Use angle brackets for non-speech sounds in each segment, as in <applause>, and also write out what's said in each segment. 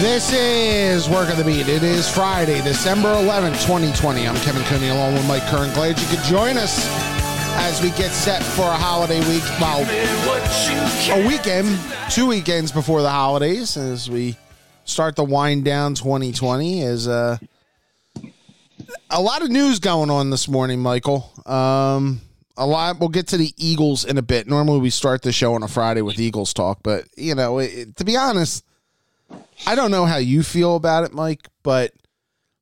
This is Work of the Beat. It is Friday, December 11th, 2020. I'm Kevin Cooney along with Mike Curran. Glad you could join us as we get set for a holiday week. Well, a weekend, two weekends before the holidays as we start the wind down 2020 is uh, a lot of news going on this morning, Michael. Um, a lot. We'll get to the Eagles in a bit. Normally, we start the show on a Friday with Eagles talk, but you know, it, to be honest, I don't know how you feel about it, Mike, but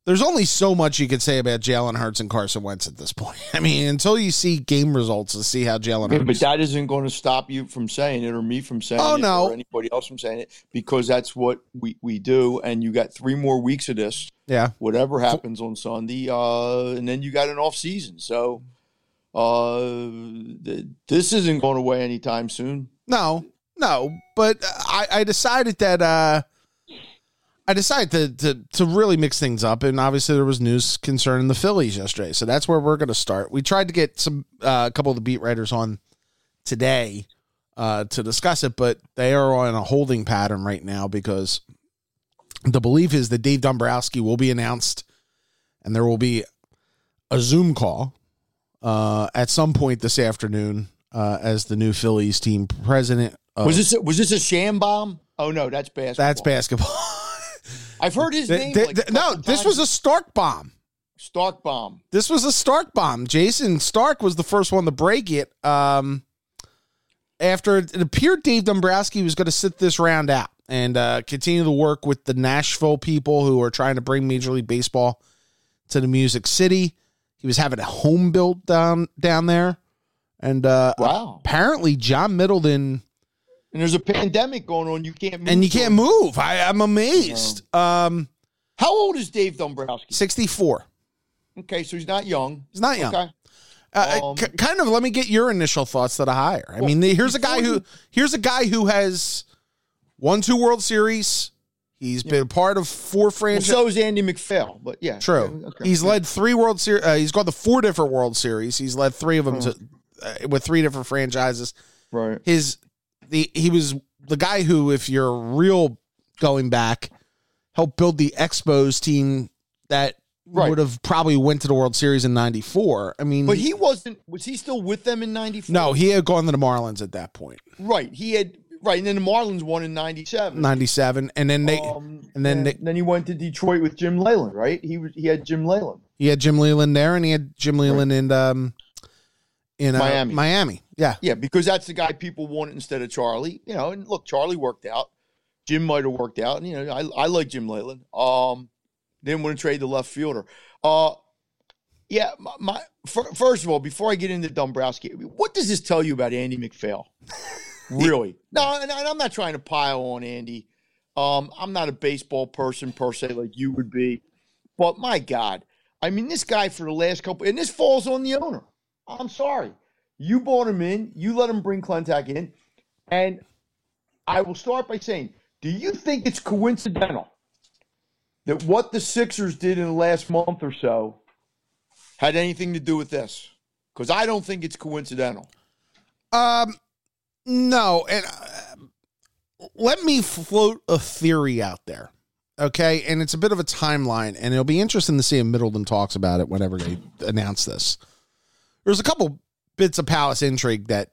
there's only so much you could say about Jalen Hurts and Carson Wentz at this point. <laughs> I mean, until you see game results to see how Jalen Yeah, Hurts. but that isn't going to stop you from saying it or me from saying Oh, it no. or anybody else from saying it because that's what we, we do. And you got three more weeks of this, yeah, whatever happens on Sunday. Uh, and then you got an off season. So uh, th- this isn't going away anytime soon. no, no, but I, I decided that uh, I decided to, to to really mix things up, and obviously there was news concerning the Phillies yesterday, so that's where we're going to start. We tried to get some uh, a couple of the beat writers on today uh, to discuss it, but they are on a holding pattern right now because the belief is that Dave Dombrowski will be announced, and there will be a Zoom call uh, at some point this afternoon uh, as the new Phillies team president. Of, Was this was this a sham bomb? Oh no, that's basketball. that's basketball. <laughs> I've heard his name. like no, this was a. Stark bomb. Stark bomb. This was a Stark bomb. Jayson Stark was the first one to break it. Um, after it appeared Dave Dombrowski was going to sit this round out and uh, continue to work with the Nashville people who are trying to bring Major League Baseball to the Music City. He was having a home built down down there, and uh, Wow. apparently John Middleton And there's a pandemic going on. You can't move. and you can't move. I, I'm amazed. Um, How old is Dave Dombrowski? 64. Okay, so he's not young. He's not young. Okay. Uh, Um, k- kind of. Let me get your initial thoughts to the hire. I mean, here's a guy who here's a guy who has won two World Series. He's been a part of four Well, franchises. so is Andy MacPhail, but yeah. True. Okay. He's led three World Series. Uh, he's gone to four different World Series. He's led three of them to uh, with three different franchises. right. His the he was the guy who, if you're real going back, helped build the Expos team that Right. would have probably went to the World Series in '94. I mean, But he wasn't. Was he still with them in '94? no, he had gone to the Marlins at that point. Right. He had. Right, and then the Marlins won in '97. 97 and then they Um, and then they- then he went to Detroit with Jim Leyland. Right. He was. He had Jim Leyland. he had Jim Leyland there and he had Jim Leyland in um in uh, Miami. Miami. Yeah. Yeah, because that's the guy people wanted instead of Charlie. You know, and look, Charlie worked out. Jim might have worked out, and you know, I I like Jim Leyland. Um, didn't want to trade the left fielder. Uh, yeah, my, my fir- first of all, before I get into Dombrowski, what does this tell you about Andy MacPhail? <laughs> really? No, and, and I'm not trying to pile on Andy. Um, I'm not a baseball person per se like you would be, but my God, I mean, this guy for the last couple, and this falls on the owner. I'm sorry. You brought him in. You let him bring Klentak in. And I will start by saying, do you think it's coincidental that what the Sixers did in the last month or so had anything to do with this? Because I don't think it's coincidental. Um no, and uh, let me float a theory out there. Okay, and it's a bit of a timeline and it'll be interesting to see if Middleton talks about it whenever they announce this. There's a couple bits of Palace intrigue that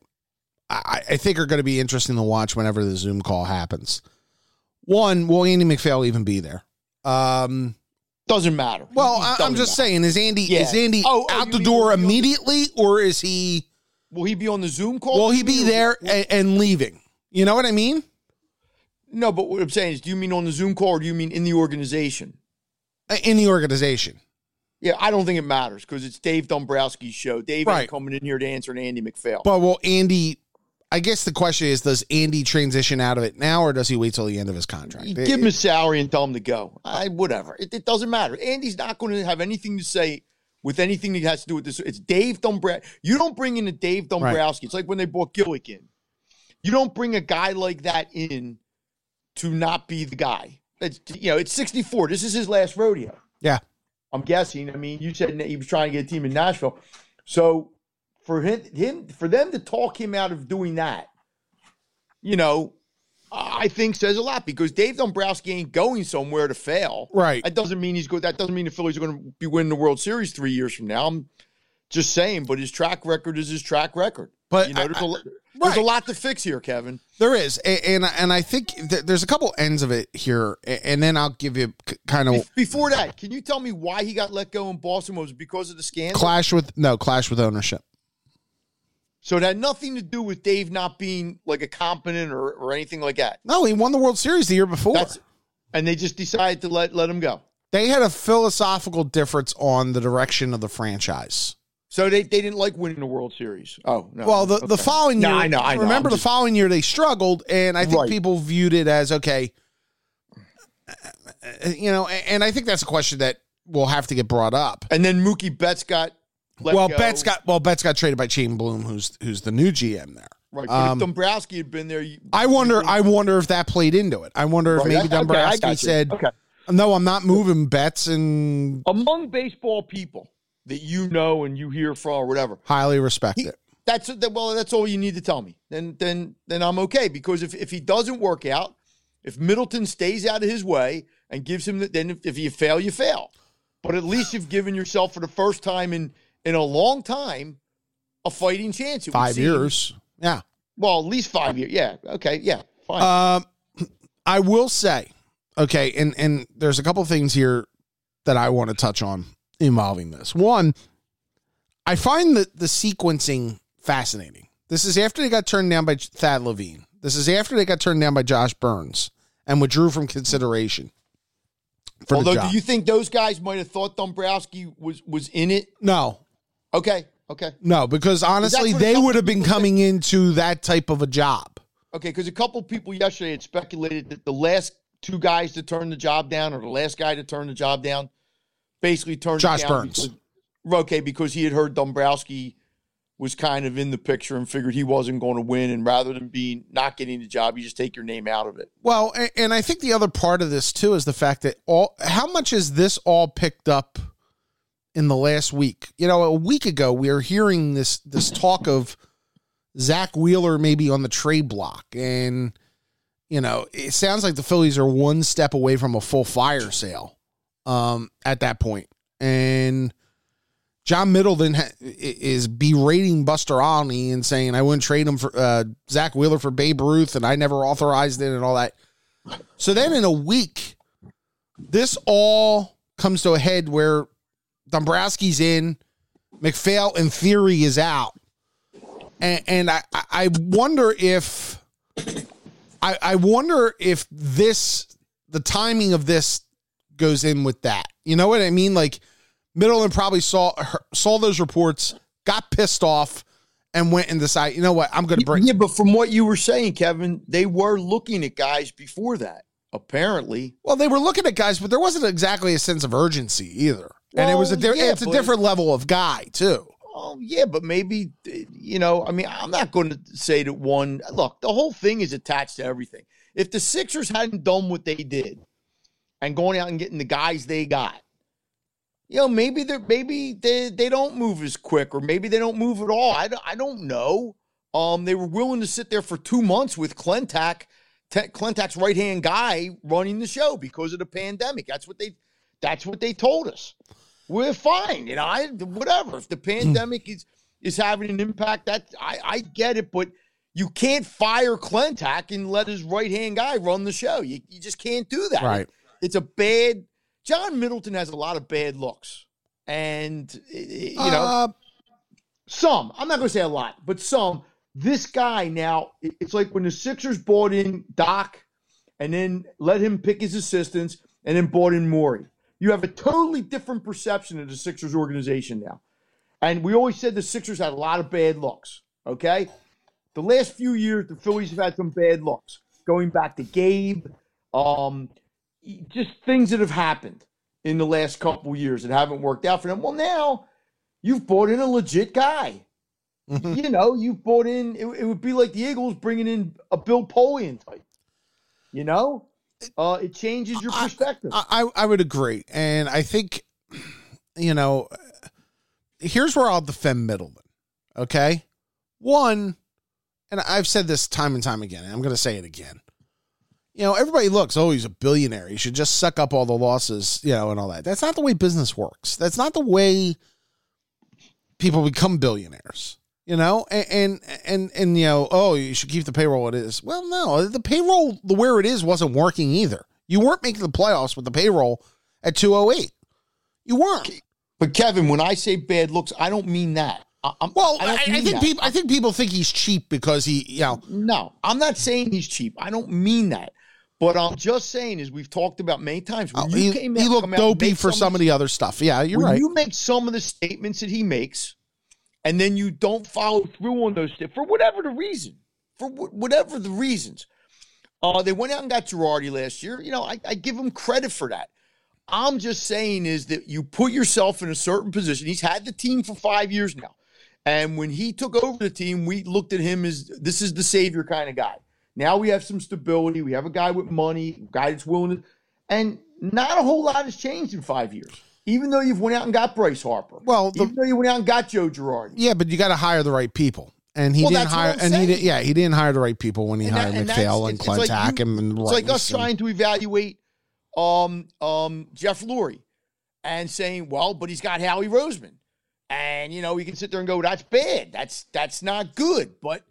I, I think are going to be interesting to watch whenever the Zoom call happens. One, will Andy MacPhail even be there? Um, Doesn't matter. well, I, I'm just matter. saying, is Andy Yeah. is Andy Oh, oh, out the mean door will he be on the- immediately, or is he Will he be on the Zoom call? will he be there and, and leaving? You know what I mean? No, but what I'm saying is, do you mean on the Zoom call or do you mean in the organization? Uh, In the organization, Yeah, I don't think it matters because it's Dave Dombrowski's show. Dave Right. ain't coming in here to answer an Andy MacPhail. but will Andy? I guess the question is, does Andy transition out of it now, or does he wait till the end of his contract? You give him a salary and tell him to go. I whatever. It, it doesn't matter. Andy's not going to have anything to say with anything that has to do with this. It's Dave Dombrowski. You don't bring in a Dave Dombrowski. It's like when they brought Gillick in. You don't bring a guy like that in to not be the guy. You know, it's 64. This is his last rodeo. Yeah. I'm guessing. I mean, you said he was trying to get a team in Nashville. So for him, him for them to talk him out of doing that, you know, I think says a lot because Dave Dombrowski ain't going somewhere to fail. Right. That doesn't mean he's good. That doesn't mean the Phillies are going to be winning the World Series three years from now. I'm just saying, but his track record is his track record. But you know, I- there's, a, I- there's a lot to fix here, Kevin. There is, A- and and I think th- there's a couple ends of it here, and then I'll give you kind of Before that, can you tell me why he got let go in Boston? Was it because of the scandal? clash with no clash with ownership. so it had nothing to do with Dave not being like a competent or, or anything like that. No, he won the World Series the year before. That's and they just decided to let let him go. they had a philosophical difference on the direction of the franchise. So they, they didn't like winning the World Series. Oh no. Well, the, the following year, No, I know. I know. remember I'm the just- following year they struggled, and I think Right. people viewed it as okay, you know, and I think that's a question that will have to get brought up. And then Mookie Betts got well, go. Betts got well, Betts got traded by Chaim Bloom, who's who's the new GM there. right. Um, if Dombrowski had been there, you, I wonder. I wonder if that played into it. I wonder if maybe okay, Dombrowski got said, okay. "No, I'm not moving Betts," and Among baseball people that you know and you hear from or whatever, highly respect He- it. that's that, well, that's all you need to tell me. Then then then I'm okay because if if he doesn't work out, if Middleton stays out of his way and gives him the, then if, if you fail, you fail. But at least you've given yourself for the first time in in a long time a fighting chance. Five seem. years, yeah. Well, at least five years. Yeah. Okay. Yeah. Fine. Um, I will say, okay, and and there's a couple things here that I want to touch on involving this. One, I find that the sequencing fascinating. This is after they got turned down by Thad Levine. This is after they got turned down by Josh Byrnes and withdrew from consideration Although, do you think those guys might have thought Dombrowski was was in it? no, Okay. Okay. no, because honestly, they would have been coming into that type of a job. Okay, because a couple people yesterday had speculated that the last two guys to turn the job down, or the last guy to turn the job down, basically turned Josh down Byrnes. because- okay, because he had heard Dombrowski was kind of in the picture and figured he wasn't going to win, and rather than being not getting the job, you just take your name out of it. Well, and, and I think the other part of this too is the fact that all how much is this all picked up in the last week? You know, a week ago we were hearing this this talk of Zack Wheeler maybe on the trade block, and you know, it sounds like the Phillies are one step away from a full fire sale um, at that point, and. John Middleton ha- is berating Buster Olney and saying I wouldn't trade him for uh, Zack Wheeler for Babe Ruth, and I never authorized it, and all that. So then, in a week, this all comes to a head where Dombrowski's in, MacPhail, in theory, is out, and, and I, I- wonder if I, I wonder if this the timing of this goes in with that. You know what I mean? Like Middleton probably saw saw those reports, got pissed off, and went and decided, you know what, I'm going to bring. Yeah, but from what you were saying, Kevin, they were looking at guys before that. Apparently, Well, they were looking at guys, but there wasn't exactly a sense of urgency either, and it was a Well, di- yeah, it's a different level of guy too. Oh yeah, but maybe you know. I mean, I'm not going to say that one. Look, the whole thing is attached to everything. If the Sixers hadn't done what they did and going out and getting the guys they got, you know, maybe they are maybe they they don't move as quick, or maybe they don't move at all. I don't, I don't know. Um, they were willing to sit there for two months with Klentak, Te- Klentak's right hand guy running the show because of the pandemic. That's what they. That's what they told us we're fine. You know, I whatever. If the pandemic is is having an impact, that I, I get it, but you can't fire Klentak and let his right hand guy run the show. You you just can't do that. Right. It's a bad. John Middleton has a lot of bad looks, and you know Uh, some. I'm not going to say a lot, but some. This guy now, it's like when the Sixers bought in Doc, and then let him pick his assistants, and then bought in Morey. You have a totally different perception of the Sixers organization now. And we always said the Sixers had a lot of bad looks. Okay, the last few years the Phillies have had some bad looks. Going back to Gabe, um, just things that have happened in the last couple years that haven't worked out for them. Well, now you've bought in a legit guy. mhm. You know, you've bought in. It, it would be like the Eagles bringing in a Bill Polian type. You know, uh, it changes your perspective. I, I I would agree, and I think you know here's where I'll defend Middleton. Okay, one, and I've said this time and time again, and I'm going to say it again. You know, everybody looks, oh, he's a billionaire. He should just suck up all the losses, you know, and all that. That's not the way business works. That's not the way people become billionaires. You know, and and and, and you know, oh, you should keep the payroll it is. Well, no, the payroll the where it is wasn't working either. You weren't making the playoffs with the payroll at 208. You weren't. But Kevin, when I say bad looks, I don't mean that. I'm, well, I, I, I think that. people. I think people think he's cheap because he, you know. No, I'm not saying he's cheap. I don't mean that. But I'm just saying, as we've talked about many times, when oh, you he, came he looked dopey for some, of the other stuff. Yeah, you're when right. You make some of the statements that he makes, and then you don't follow through on those for whatever the reason, for whatever the reasons. Uh, they went out and got Girardi last year. You know, I, I give him credit for that. I'm just saying is that you put yourself in a certain position. He's had the team for five years now. And when he took over the team, we looked at him as this is the savior kind of guy. Now we have some stability. We have a guy with money, a guy that's willing to, and not a whole lot has changed in five years. Even though you've went out and got Bryce Harper. Well, the, even though you went out and got Joe Girardi. Yeah, but you got to hire the right people. And he well, didn't hire, and he did, yeah, he didn't hire the right people when he and hired that, and MacPhail and Klentak like and, and It's like us and, trying to evaluate um um Jeff Lurie and saying, well, but he's got Howie Roseman. And you know, we can sit there and go, that's bad. That's that's not good. But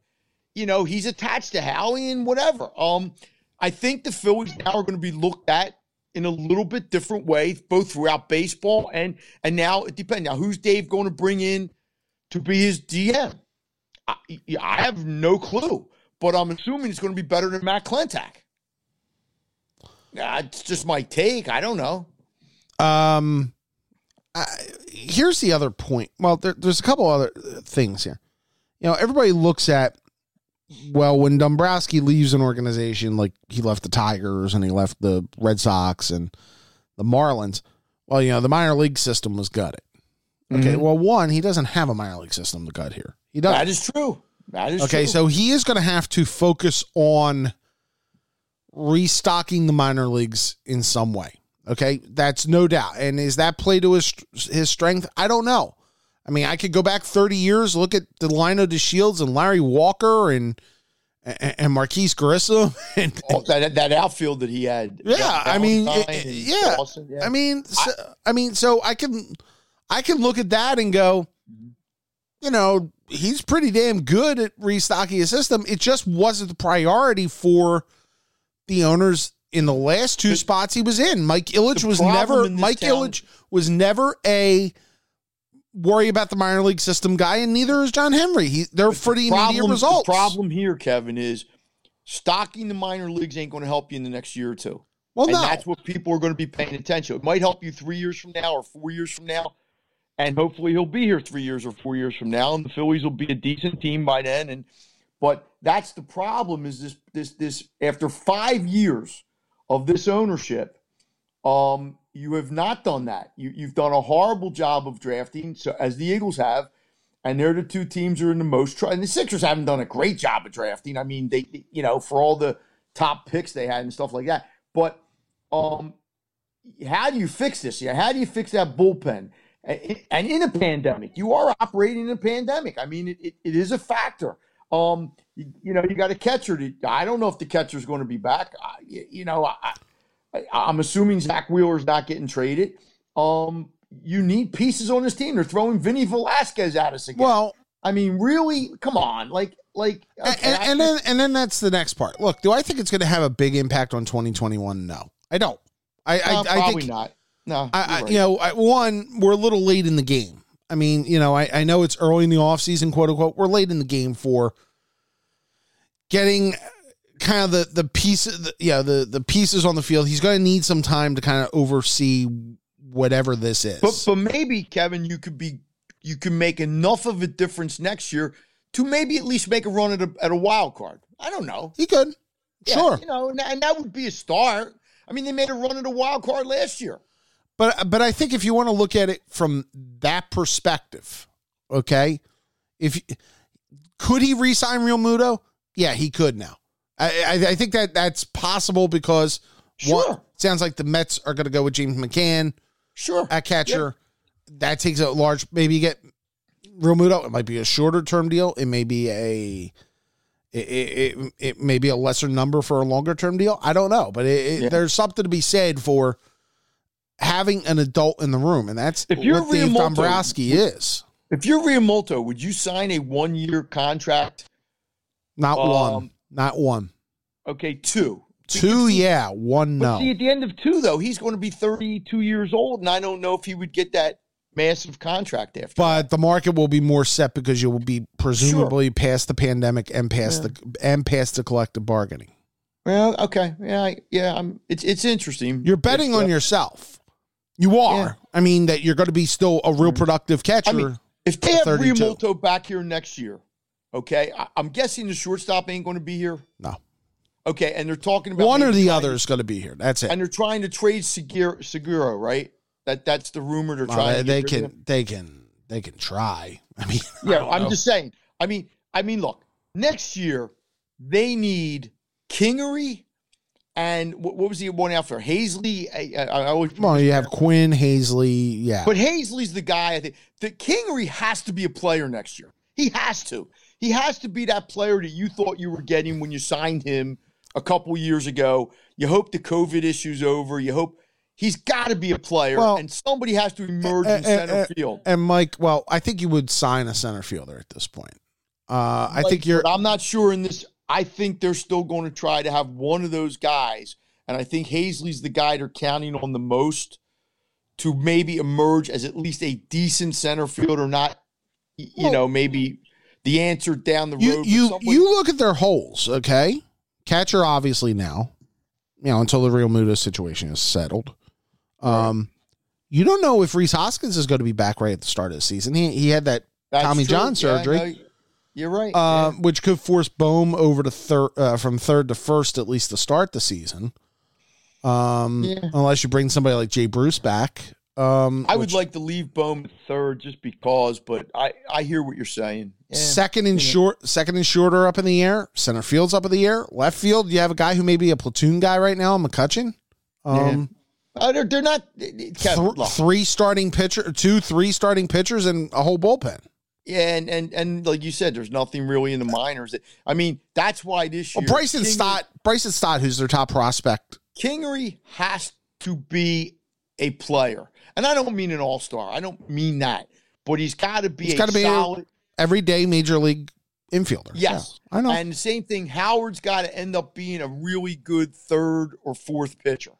you know, he's attached to Howie and whatever. Um, I think the Phillies now are going to be looked at in a little bit different way, both throughout baseball and and now it depends. Now, who's Dave going to bring in to be his DM? I, I have no clue, but I'm assuming it's going to be better than Matt Klentak. Uh, it's just my take. I don't know. Um, I, here's the other point. Well, there, there's a couple other things here. You know, everybody looks at well when Dombrowski leaves an organization like he left the Tigers and he left the Red Sox and the Marlins. Well, you know, the minor league system was gutted. Okay, mm-hmm. well, one, he doesn't have a minor league system to gut here. He does. That is true. That is okay. True. So he is going to have to focus on restocking the minor leagues in some way. Okay, that's no doubt. And is that play to his his strength? I don't know. I mean, I could go back 30 years, look at the Delino DeShields and Larry Walker and and Marquis Grissom <laughs> and oh, that that outfield that he had. Yeah, I mean, it, yeah. yeah. I mean, so, I, I mean, so I can I can look at that and go, you know, he's pretty damn good at restocking his system. It just wasn't the priority for the owners in the last two the, spots he was in. Mike Ilitch was never Mike town, Ilitch was never a worry about the minor league system guy, and neither is John Henry. He, they're for the, the problem, immediate results. The problem here, Kevin, is stocking the minor leagues ain't going to help you in the next year or two. Well, and no. that's what people are going to be paying attention. It might help you three years from now or four years from now, and hopefully he'll be here three years or four years from now, and the Phillies will be a decent team by then. And but that's the problem is this this this after five years of this ownership, um, you have not done that. You, you've done a horrible job of drafting, so as the Eagles have, and they're the two teams who are in the most. Try- and the Sixers haven't done a great job of drafting. I mean, they, you know, for all the top picks they had and stuff like that. But um, how do you fix this? Yeah, how do you fix that bullpen? And in a pandemic, you are operating in a pandemic. I mean, it, it, it is a factor. Um, you, you know, you got a catcher. To, I don't know if the catcher is going to be back. I, you know, I, I'm assuming Zack Wheeler's not getting traded. Um, you need pieces on this team. They're throwing Vinny Velasquez at us again. Well, I mean, really, come on, like, like, okay, and, and then and then that's the next part. Look, do I think it's going to have a big impact on 2021? No, I don't. I, no, I, probably I think, not. No, I, right. you know, I, one, we're a little late in the game. I mean, you know, I, I know it's early in the offseason, quote unquote. We're late in the game for getting kind of the the pieces, yeah, the the pieces on the field. He's going to need some time to kind of oversee whatever this is. But but maybe Kevin, you could be you can make enough of a difference next year to maybe at least make a run at a at a wild card. I don't know. He could, yeah, sure. You know, and, and that would be a start. I mean, they made a run at a wild card last year. But but I think if you want to look at it from that perspective, okay, if could he re-sign Realmuto? Yeah, he could now. I, I, I think that that's possible because sure. one sounds like the Mets are going to go with James McCann. Sure, at catcher. Yep. That takes a large. Maybe you get Realmuto. It might be a shorter term deal. It may be a It, it, it, it may be a lesser number for a longer term deal. I don't know, but it, Yeah. there's something to be said for having an adult in the room, and that's If you're what Dave Dombrowski is. If you're Realmuto, would you sign a one year contract? Not one, Um, not one, Okay, two. two. Yeah, one. But No, see, at the end of two, though, he's going to be 32 years old, and I don't know if he would get that massive contract after. but the market will be more set because you will be presumably past the pandemic and past the and past the collective bargaining. well, okay, yeah, I- yeah. I'm. It's it's interesting. You're betting on uh, yourself. You are. Yeah. I mean that you're going to be still a real productive catcher. I mean, If they have 32. Realmuto back here next year, okay, I, I'm guessing the shortstop ain't going to be here. no, Okay, and they're talking about one or the other is going to be here. That's it. and they're trying to trade Segura, Seguro, right? That that's the rumor they're Well, trying. they, to they get rid of can they can they can try. <laughs> I mean, Yeah, don't I'm know. just saying. I mean, I mean, look, next year they need Kingery and what, what was the one after Haseley? I, I, I always, Well, you have Quinn Haseley. Yeah, but Haseley's the guy. I think that Kingery has to be a player next year. He has to. He has to be that player that you thought you were getting when you signed him a couple years ago. You hope the COVID issue's over. You hope he's got to be a player, Well, and somebody has to emerge eh, in center eh, field. and Mike. Well, I think you would sign a center fielder at this point. Uh, I think you're. but I'm not sure in this. I think they're still going to try to have one of those guys, and I think Haseley's the guy they're counting on the most to maybe emerge as at least a decent center fielder. Not, you Well- know, maybe the answer down the you road. you you look at their holes, okay? Catcher obviously now, you know, until the Realmuto situation is settled. Um, you don't know if Rhys Hoskins is going to be back right at the start of the season. He he had that, That's Tommy true. John surgery. no, you're right. uh, yeah. which could force Bohm over to third uh, from third to first at least to start the season. Um, Yeah. unless you bring somebody like Jay Bruce back. Um, I would which- like to leave Bowman third just because, but I I hear what you're saying. Yeah. Second and short, second and shorter up in the air. Center field's up in the air. Left field, you have a guy who may be a platoon guy right now, McCutcheon. Um, Uh, they're, they're not. Th- three starting pitcher, two, three starting pitchers, and a whole bullpen. Yeah, and, and and like you said, there's nothing really in the minors. That, I mean, that's why this year Well, Bryson Kingery- Stott, Bryson Stott, who's their top prospect. Kingery has to be a player, and I don't mean an all star. I don't mean that, but he's got to be He's a gotta be solid. Everyday major league infielder. Yes, Yeah, I know. And the same thing, Howard's got to end up being a really good third or fourth pitcher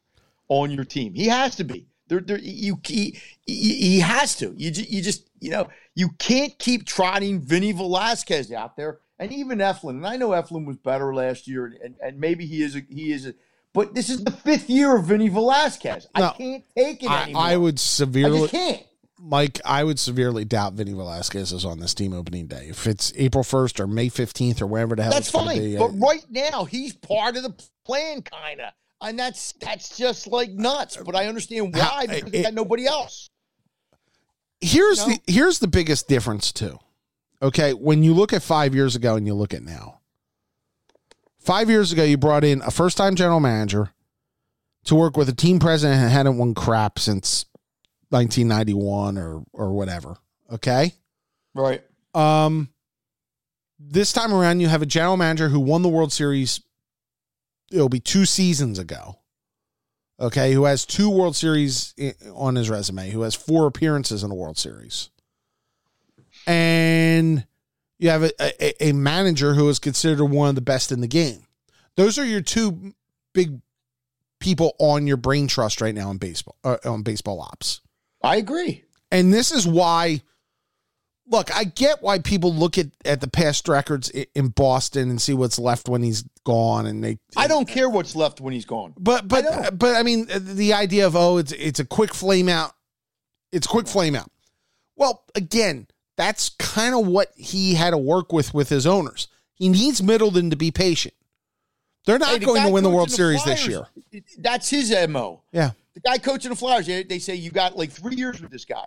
on your team. He has to be. There, there, you, he, he, he has to. You, you just, you know, you can't keep trotting Vinny Velasquez out there, and even Eflin. And I know Eflin was better last year, and, and maybe he is. A, he is. A, but this is the fifth year of Vinny Velasquez. I can't take it I, anymore. I would I severely, just can't. Mike. I would severely doubt Vinny Velasquez is on this team opening day. If it's April first or May fifteenth or wherever the hell That's fine. be. But uh, right now, he's part of the plan, kind of. And that's that's just like nuts. But I understand why because it- got nobody else. here's You know? the here's the biggest difference too. Okay, when you look at five years ago and you look at now, five years ago you brought in a first time general manager to work with a team president that hadn't won crap since 1991 or or whatever. Okay, Right. um, this time around you have a general manager who won the World Series. It'll be two seasons ago. Okay, who has two World Series on his resume, who has four appearances in the World Series, and you have a, a, a manager who is considered one of the best in the game. Those are your two big people on your brain trust right now in baseball uh, on baseball ops. I agree. And this is why look, I get why people look at, at the past records in Boston and see what's left when he's gone and they I don't care what's left when he's gone. but but I but I mean the idea of oh it's it's a quick flame out. It's quick flame out. Well, again, that's kind of what he had to work with with his owners. He needs Middleton to be patient. They're not Hey, the going to win the World coaching Series this year. That's his MO. Yeah. The guy coaching the Flyers, they, they say you got like three years with this guy.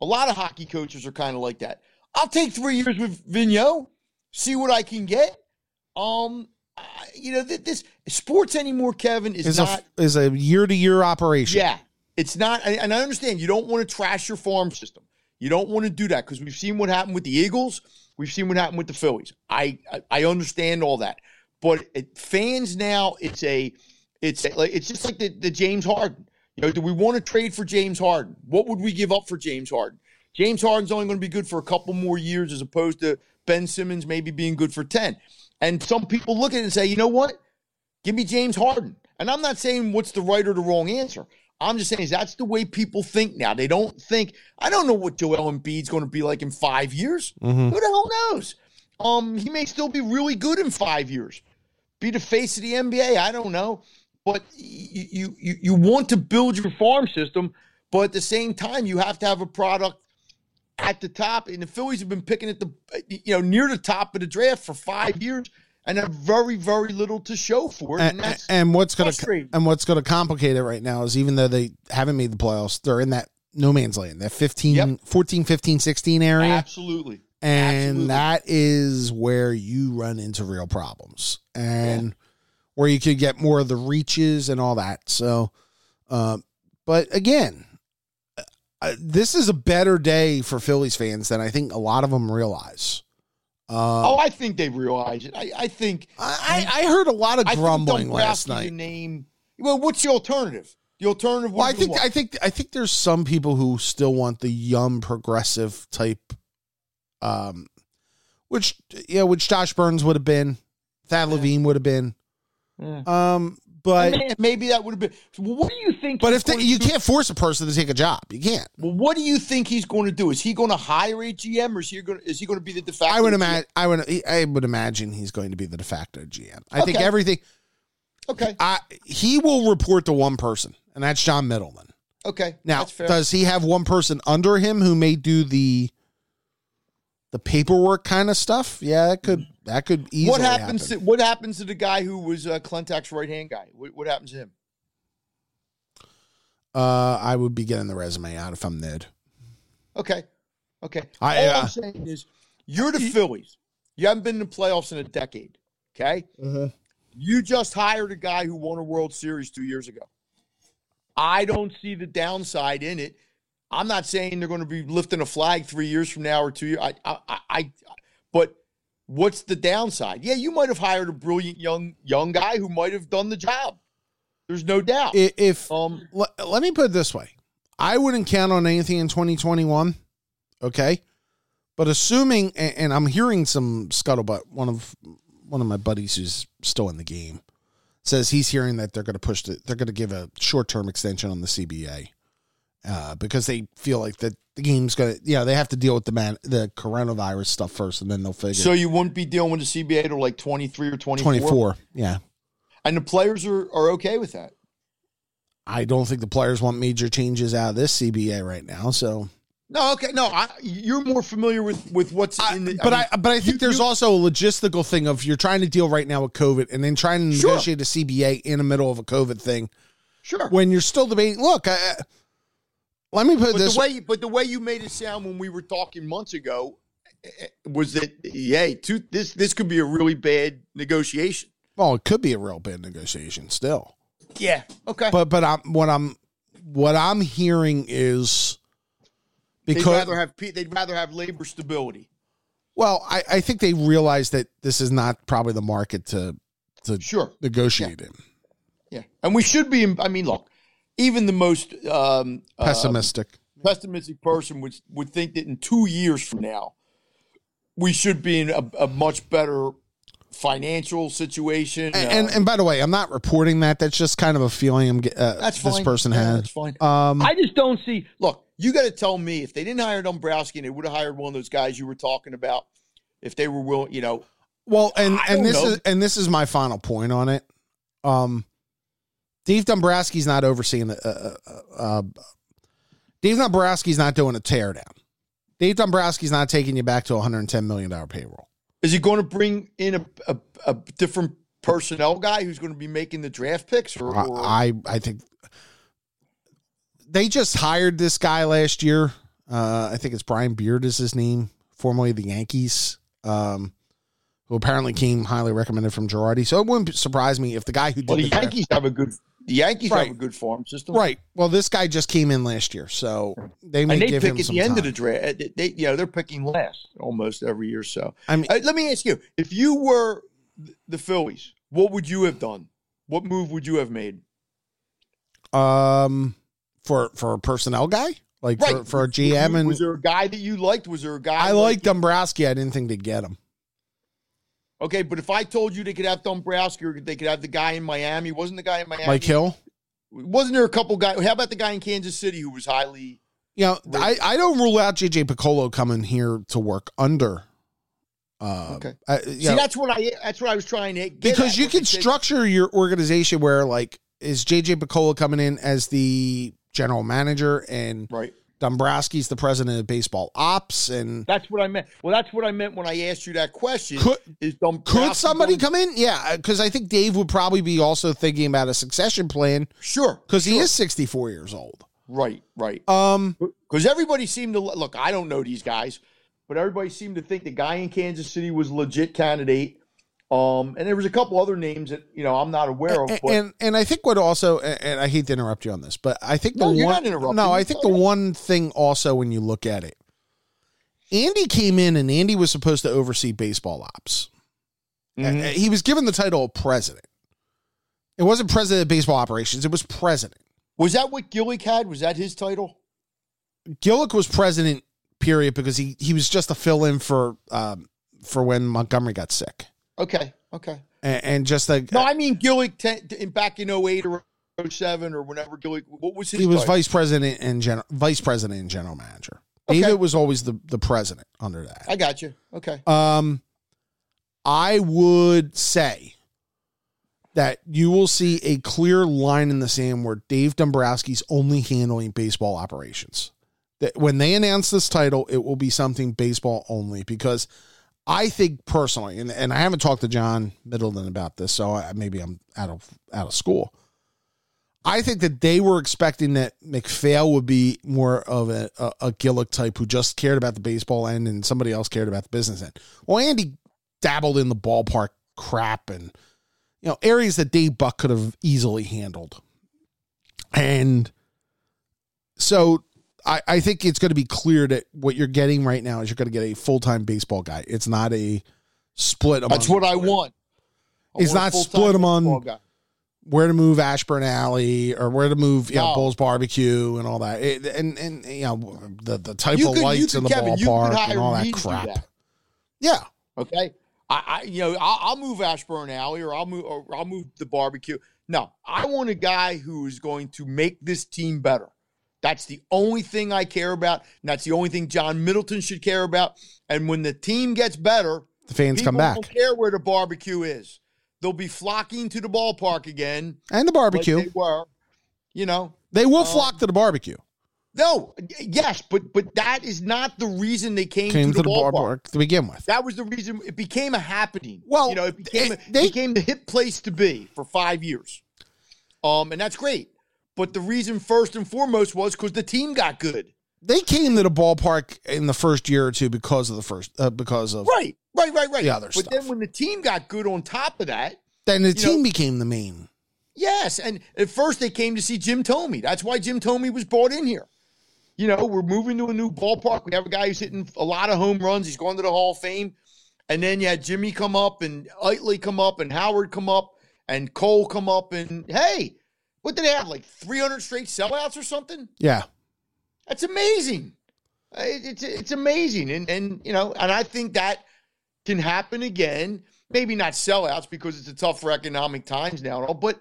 A lot of hockey coaches are kind of like that. I'll take three years with Vigneault, see what I can get. Um, I- you know, th- this sports anymore, Kevin, is Is not. a is a year to year operation. Yeah, it's not, and I understand you don't want to trash your farm system. You don't want to do that because we've seen what happened with the Eagles. We've seen what happened with the Phillies. I I, I understand all that, but it, fans now it's a it's a, it's just like the, the James Harden. You know, do we want to trade for James Harden? What would we give up for James Harden? James Harden's only going to be good for a couple more years as opposed to Ben Simmons maybe being good for 10. And some people look at it and say, you know what? Give me James Harden. And I'm not saying what's the right or the wrong answer. I'm just saying is that's the way people think now. They don't think, I don't know what Joel Embiid's going to be like in five years. Mm-hmm. Who the hell knows? Um, he may still be really good in five years. Be the face of the NBA. I don't know. But you, you, you want to build your farm system, but at the same time, you have to have a product at the top. And the Phillies have been picking at the, you know, near the top of the draft for five years and have very, very little to show for it. And, and, and what's going to and what's going to complicate it right now is even though they haven't made the playoffs, they're in that no man's land, that 15, yep. 14, 15, 16 area. Absolutely. And Absolutely. that is where you run into real problems. And yeah where you could get more of the reaches and all that. So, uh, but again, uh, this is a better day for Phillies fans than I think a lot of them realize. Uh, oh, I think they realize it. I, I think I, I, heard a lot of grumbling last night. Name well, what's the alternative? The alternative. Well, I think I think I think there's some people who still want the young progressive type, um, which yeah, which Josh Byrnes would have been, Thad yeah. Levine would have been. Yeah. Um, but maybe that would have been. What do you think? But if the, you do? can't force a person to take a job, you can't. Well, what do you think he's going to do? Is he going to hire a GM, or is he going? To, is he going to be the de facto? I would imagine. I would. I would imagine he's going to be the de facto GM. I okay. think everything. Okay. I, he will report to one person, and that's John Middleton. Okay. Now, does he have one person under him who may do the the paperwork kind of stuff, yeah, that could that could easily. What happens? Happen. To, what happens to the guy who was uh, Klentak's right hand guy? What, what, happens to him? Uh, I would be getting the resume out if I'm Ned. Okay, okay. I, All uh, I'm saying is, you're the Phillies. You haven't been in the playoffs in a decade. Okay. Mm-hmm. You just hired a guy who won a World Series two years ago. I don't see the downside in it I'm not saying they're going to be lifting a flag three years from now or two years. I, I, I, but what's the downside? Yeah, you might have hired a brilliant young young guy who might have done the job. There's no doubt. If um, l- let me put it this way, I wouldn't count on anything in 2021. Okay, but assuming, and, and I'm hearing some scuttlebutt. One of one of my buddies who's still in the game says he's hearing that they're going to push the, they're going to give a short term extension on the CBA uh, because they feel like that the game's gonna, you know, they have to deal with the man, the coronavirus stuff first, and then they'll figure. So you wouldn't be dealing with the CBA till like twenty three or twenty. Twenty four, yeah. And the players are are okay with that. I don't think the players want major changes out of this CBA right now. So no, okay, no, I, you're more familiar with with what's in the. But I, mean, I but I think you, there's you, also a logistical thing of you're trying to deal right now with COVID, and then trying to sure. negotiate a CBA in the middle of a COVID thing. Sure. When you're still debating, look, I, let me put but this the way. But the way you made it sound when we were talking months ago eh, eh, was that, hey, two, this this could be a really bad negotiation. Well, it could be a real bad negotiation still. Yeah. Okay. But but I'm what I'm what I'm hearing is because they'd rather have they'd rather have labor stability. Well, I, I think they realize that this is not probably the market to to sure negotiate yeah. in. Yeah, and we should be. I mean, look, even the most um, pessimistic uh, pessimistic person would would think that in two years from now we should be in a, a much better financial situation. And, uh, and, and by the way, I'm not reporting that. That's just kind of a feeling I'm uh, that's fine. this person yeah, has. That's fine. Um, I just don't see. Look, you got to tell me if they didn't hire Dombrowski and they would have hired one of those guys you were talking about, if they were willing, you know. Well, and I and this know. is and this is my final point on it. Um, Dave Dombrowski's not overseeing the. Uh, uh, uh, Dave Dombrowski's not doing a teardown. Dave Dombrowski's not taking you back to a $110 million payroll. Is he going to bring in a, a, a different personnel guy who's going to be making the draft picks? Or, or? I, I think they just hired this guy last year. Uh, I think it's Brian Beard is his name, formerly the Yankees. Um, who apparently came highly recommended from Girardi. So it wouldn't surprise me if the guy who did well, the, the Yankees draft, have a good The Yankees Right. have a good farm system, Right. Well, this guy just came in last year, so they may And they give pick him at some the end time. of the draft. Uh, They, you know, they're picking last almost every year. So I mean, Uh, let me ask you: If you were the Phillies, what would you have done? What move would you have made? um, for for a personnel guy, like for, Right. for a Was GM, and was there a guy that you liked? Was there a guy I liked like Dombrowski. I didn't think they'd get him. Okay, but if I told you they could have Dombrowski or they could have the guy in Miami, wasn't the guy in Miami? Mike Hill. Wasn't there a couple guys? How about the guy in Kansas City who was highly? You know, I, I don't rule out JJ Picollo coming here to work under. Uh, Okay. uh, you See, know, that's what I. That's what I was trying to get because you can structure your organization where like is JJ Picollo coming in as the general manager and right. Dombrowski's the president of baseball ops and That's what I meant. Well, that's what I meant when I asked you that question. could is Dombrowski could somebody going- come in? Yeah, because I think Dave would probably be also thinking about a succession plan Sure, because he is 64 years old. right, right. Um, Because everybody seemed to look. I don't know these guys, but everybody seemed to think the guy in Kansas City was a legit candidate. Um, and there was a couple other names that you know I'm not aware of. and, But and and I think what also and I hate to interrupt you on this, but I think the No, one no. I think the one thing also when you look at it, Andy came in and Andy was supposed to oversee baseball ops. Mhm. Uh, He was given the title of president. It wasn't president of baseball operations; it was president. was that what Gillick had? Was that his title? Gillick was president, period, because he he was just a fill in for um for when Montgomery got sick, Okay, okay. and, and just like No, I mean Gillick ten, in back in 08 or 07 or whenever Gillick. What was his? he was title? vice president and general vice president and general manager. Okay. David was always the the president under that. I got you. Okay. Um, I would say that you will see a clear line in the sand where Dave Dombrowski's only handling baseball operations. That when they announce this title, it will be something baseball only because I think personally, and, and I haven't talked to John Middleton about this, so I, maybe I'm out of out of school. I think that they were expecting that MacPhail would be more of a, a, a Gillick type who just cared about the baseball end and somebody else cared about the business end. Well, Andy dabbled in the ballpark crap and you know areas that Dave Buck could have easily handled. And so I, I think it's going to be clear that what you're getting right now is you're going to get a full time baseball guy. It's not a split among That's what I want. I It's want not split guy. where to move Ashburn Alley or where to move you know, No. Bulls Barbecue and all that. It, and and you know the the type You of could- lights in the Kevin, ballpark and all that crap. that. Yeah. Okay. I, I you know, I'll, I'll move Ashburn Alley or I'll move or I'll move the barbecue. No, I want a guy who is going to make this team better. That's the only thing I care about. And that's the only thing John Middleton should care about. And when the team gets better, The fans come back. don't care where the barbecue is. They'll be flocking to the ballpark again. And the like barbecue. they were. You know, they will um, flock to the barbecue. no, yes, but but that is not the reason they came, Came to the, ballpark. ballpark to begin with. That was the reason it became a happening. Well, you know, it became it- it they- became the hip place to be for five years. Um, and that's great. But the reason first and foremost was because the team got good. They came to the ballpark in the first year or two because of the first uh, because of Right, right, right, right. The other but stuff. then when the team got good on top of that, then the team know- became the main. yes. And at first they came to see Jim Thome. That's why Jim Thome was brought in here. You know, we're moving to a new ballpark. We have a guy who's hitting a lot of home runs. He's going to the Hall of Fame. And then you had Jimmy come up and Utley come up and Howard come up and Cole come up and hey, what did they have? Like 300 straight sellouts or something? Yeah. That's amazing. Uh, It's it's amazing, and and you know, and I think that can happen again. Maybe not sellouts because it's a tough for economic times now, and all, but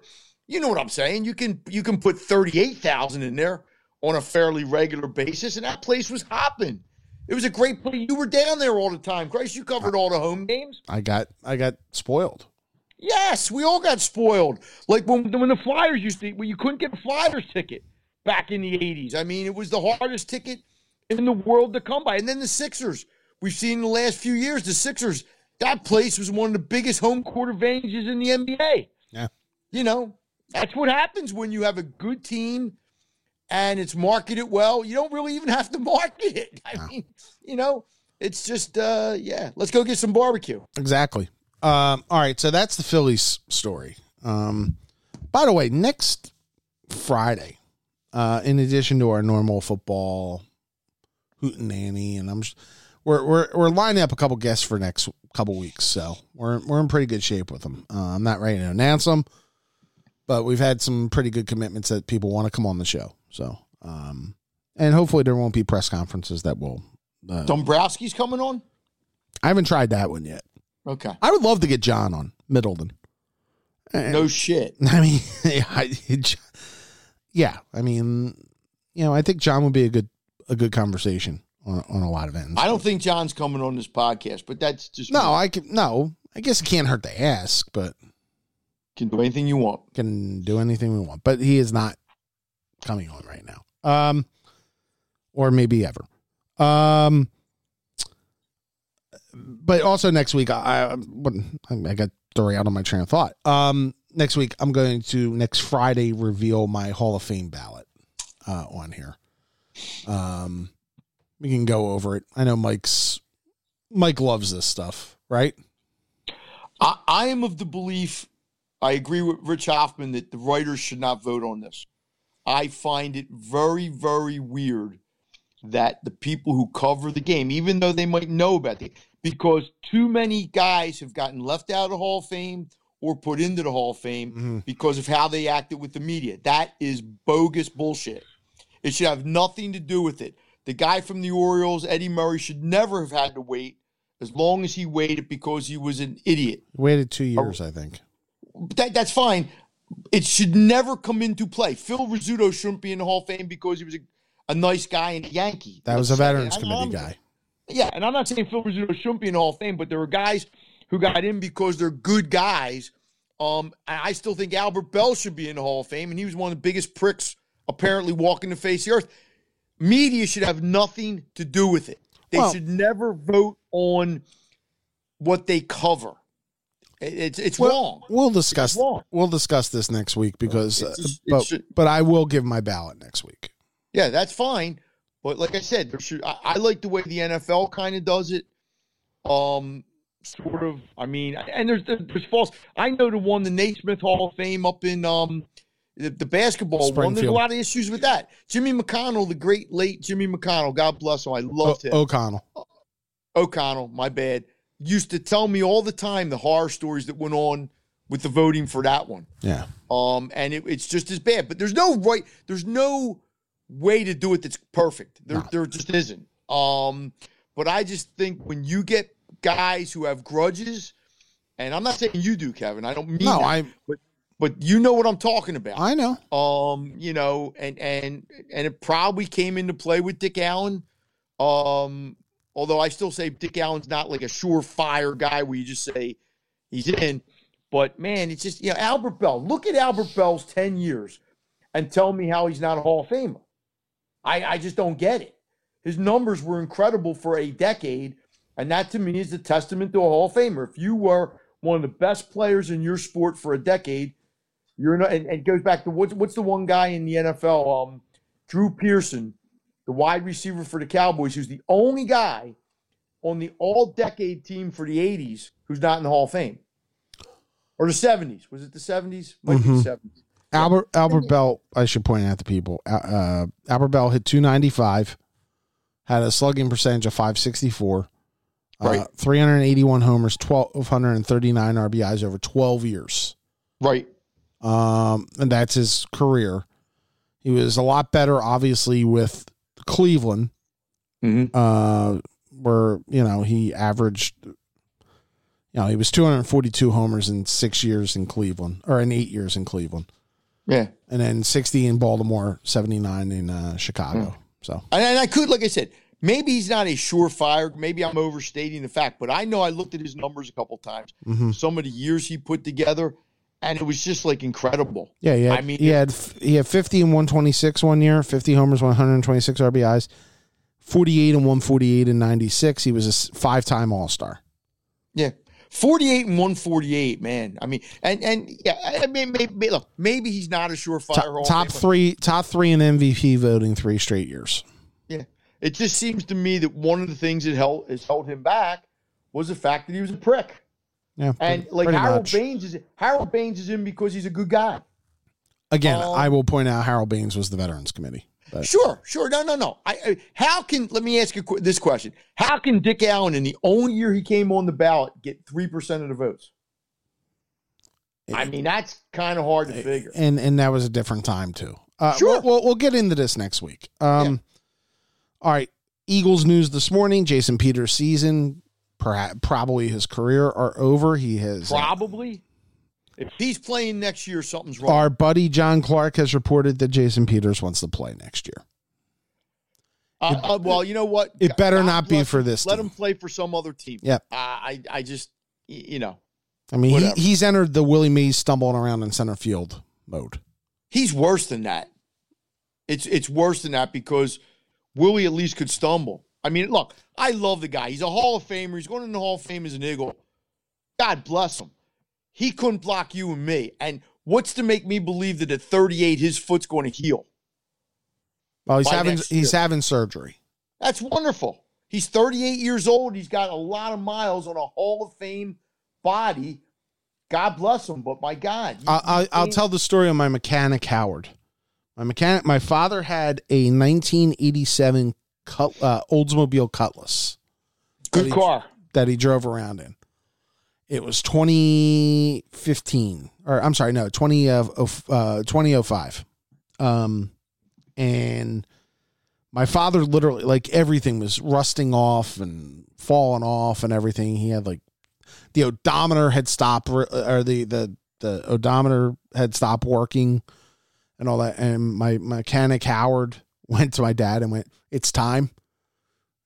you know what I'm saying. You can you can put thirty eight thousand in there on a fairly regular basis, and that place was hopping. It was a great place. You were down there all the time. Christ, you covered all the home games. I got I got spoiled. Yes, we all got spoiled. Like when when the Flyers used to, when you couldn't get a Flyers ticket back in the '80s. I mean, it was the hardest ticket in the world to come by. And then the Sixers. We've seen in the last few years the Sixers. That place was one of the biggest home court advantages in the NBA. Yeah. You know, that's what happens when you have a good team and it's marketed well. You don't really even have to market it. <laughs> I No. mean, you know, it's just uh yeah. Let's go get some barbecue. Exactly. Um, all right, so that's the Phillies story. Um, by the way, next Friday, uh, in addition to our normal football hoot and nanny, and I'm just, we're we're we're lining up a couple guests for next couple weeks, so we're we're in pretty good shape with them. Uh, I'm not ready to announce them, but we've had some pretty good commitments that people want to come on the show. So, um, and hopefully there won't be press conferences that will. Uh, Dombrowski's coming on. I haven't tried that one yet. Okay. I would love to get John on Middleton. No shit. <laughs> I mean, yeah, I mean, you know, I think John would be a good a good conversation on on a lot of ends. I don't think John's coming on this podcast, but that's just no. I can no. I guess it can't hurt to ask, but can do anything you want. Can do anything we want, but he is not coming on right now. Um, or maybe ever. Um, but also next week, I I, I got story out on my train of thought. Um, next week, I'm going to next Friday reveal my Hall of Fame ballot uh, on here. Um, we can go over it. I know Mike's Mike loves this stuff, right? I, I am of the belief. I agree with Rich Hoffman that the writers should not vote on this. I find it very, very weird that the people who cover the game, even though they might know about it, because too many guys have gotten left out of the Hall of Fame or put into the Hall of Fame mm-hmm. because of how they acted with the media. That is bogus bullshit. It should have nothing to do with it. The guy from the Orioles, Eddie Murray, should never have had to wait as long as he waited because he was an idiot. Waited two years, I think. That, that's fine. It should never come into play. Phil Rizzuto shouldn't be in the Hall of Fame because he was a, a nice guy and a Yankee. That was a Veterans Committee guy. Yeah, and I'm not saying Phil Rizzuto shouldn't be in the Hall of Fame, but there were guys who got in because they're good guys. Um, I still think Albert Belle should be in the Hall of Fame, and he was one of the biggest pricks apparently walking the face of the earth. Media should have nothing to do with it. They well, should never vote on what they cover. It's it's well, wrong. We'll discuss. We'll discuss this next week because, just, uh, but, should, but I will give my ballot next week. Yeah, that's fine. But like I said, there should I, I like the way the NFL kind of does it. Um, sort of. I mean, and there's there's false. I know the one, the Naismith Hall of Fame up in um the, the basketball one. There's a lot of issues with that. Jimmy McConnell, the great late Jimmy McConnell, God bless him. I loved o- him. O'Connell. O'Connell, my bad. Used to tell me all the time the horror stories that went on with the voting for that one. Yeah. Um, and it, it's just as bad. But there's no right. There's no way to do it that's perfect. There, there just isn't. Um, but I just think when you get guys who have grudges, and I'm not saying you do, Kevin. I don't mean no, that, I. But but you know what I'm talking about. I know. Um, you know, and and and it probably came into play with Dick Allen. Um, although I still say Dick Allen's not like a surefire guy where you just say he's in. But man, it's just you know Albert Belle. Look at Albert Belle's ten years, and tell me how he's not a Hall of Famer. I, I just don't get it. His numbers were incredible for a decade, and that to me is a testament to a Hall of Famer. If you were one of the best players in your sport for a decade, you're not, and, and it goes back to what's what's the one guy in the NFL, um, Drew Pearson, the wide receiver for the Cowboys, who's the only guy on the all-decade team for the '80s who's not in the Hall of Fame or the '70s. Was it the '70s? Might mm-hmm. be the '70s. Albert Albert Belle, I should point out to people. Uh, Albert Belle hit 295, had a slugging percentage of 564, uh, right. Uh, 381 homers, 1239 RBIs over 12 years. Right. Um, and that's his career. He was a lot better, obviously, with Cleveland, mm-hmm. uh, where you know he averaged. You know, he was 242 homers in six years in Cleveland, or in eight years in Cleveland. Yeah. And then 60 in Baltimore, 79 in uh, Chicago. Mm. So, and I could, like I said, maybe he's not a surefire. Maybe I'm overstating the fact, but I know I looked at his numbers a couple times. Mm-hmm. Some of the years he put together, and it was just like incredible. Yeah, yeah. I mean, he had he had 50 and 126 one year, 50 homers, 126 RBIs, 48 and 148 and 96. He was a five time All Star. Yeah. 48 and 148, man. I mean, and and yeah, I mean, maybe, look, maybe he's not a surefire. Top, top three, top three in MVP voting three straight years. Yeah, it just seems to me that one of the things that held has held him back was the fact that he was a prick. Yeah, and like Harold much. Baines is Harold Baines is in because he's a good guy. Again, um, I will point out Harold Baines was the Veterans Committee. But. Sure, sure. No, no, no. I, I, how can let me ask you this question: How can Dick Allen, in the only year he came on the ballot, get three percent of the votes? I mean, that's kind of hard to figure. And and that was a different time too. Uh, sure. We'll, we'll, we'll, get into this next week. Um, yeah. All right. Eagles news this morning. Jason Peters' season, perhaps probably his career, are over. He has uh, probably. Uh, if he's playing next year, something's wrong. Our buddy John Clark has reported that Jason Peters wants to play next year. Uh, it, uh, well, you know what? It better God not be for this. Let team. him play for some other team. Yep. Uh, I, I just, you know. I mean, he, he's entered the Willie Mays stumbling around in center field mode. He's worse than that. It's it's worse than that because Willie at least could stumble. I mean, look, I love the guy. He's a Hall of Famer. He's going in the Hall of Fame as an Eagle. God bless him. He couldn't block you and me. And what's to make me believe that at 38 his foot's going to heal? Well, he's having he's having surgery. That's wonderful. He's 38 years old. He's got a lot of miles on a Hall of Fame body. God bless him, but my God, I, will tell the story of my mechanic Howard. My mechanic, my father had a 1987 cut, uh, Oldsmobile Cutlass. Good that car he, that he drove around in. It was 2015, or I'm sorry, no, 20 of uh, 2005. Um, and my father literally, like everything was rusting off and falling off and everything. He had like the odometer had stopped, or the the the odometer had stopped working, and all that. And my mechanic Howard <laughs> went to my dad and went, "It's time.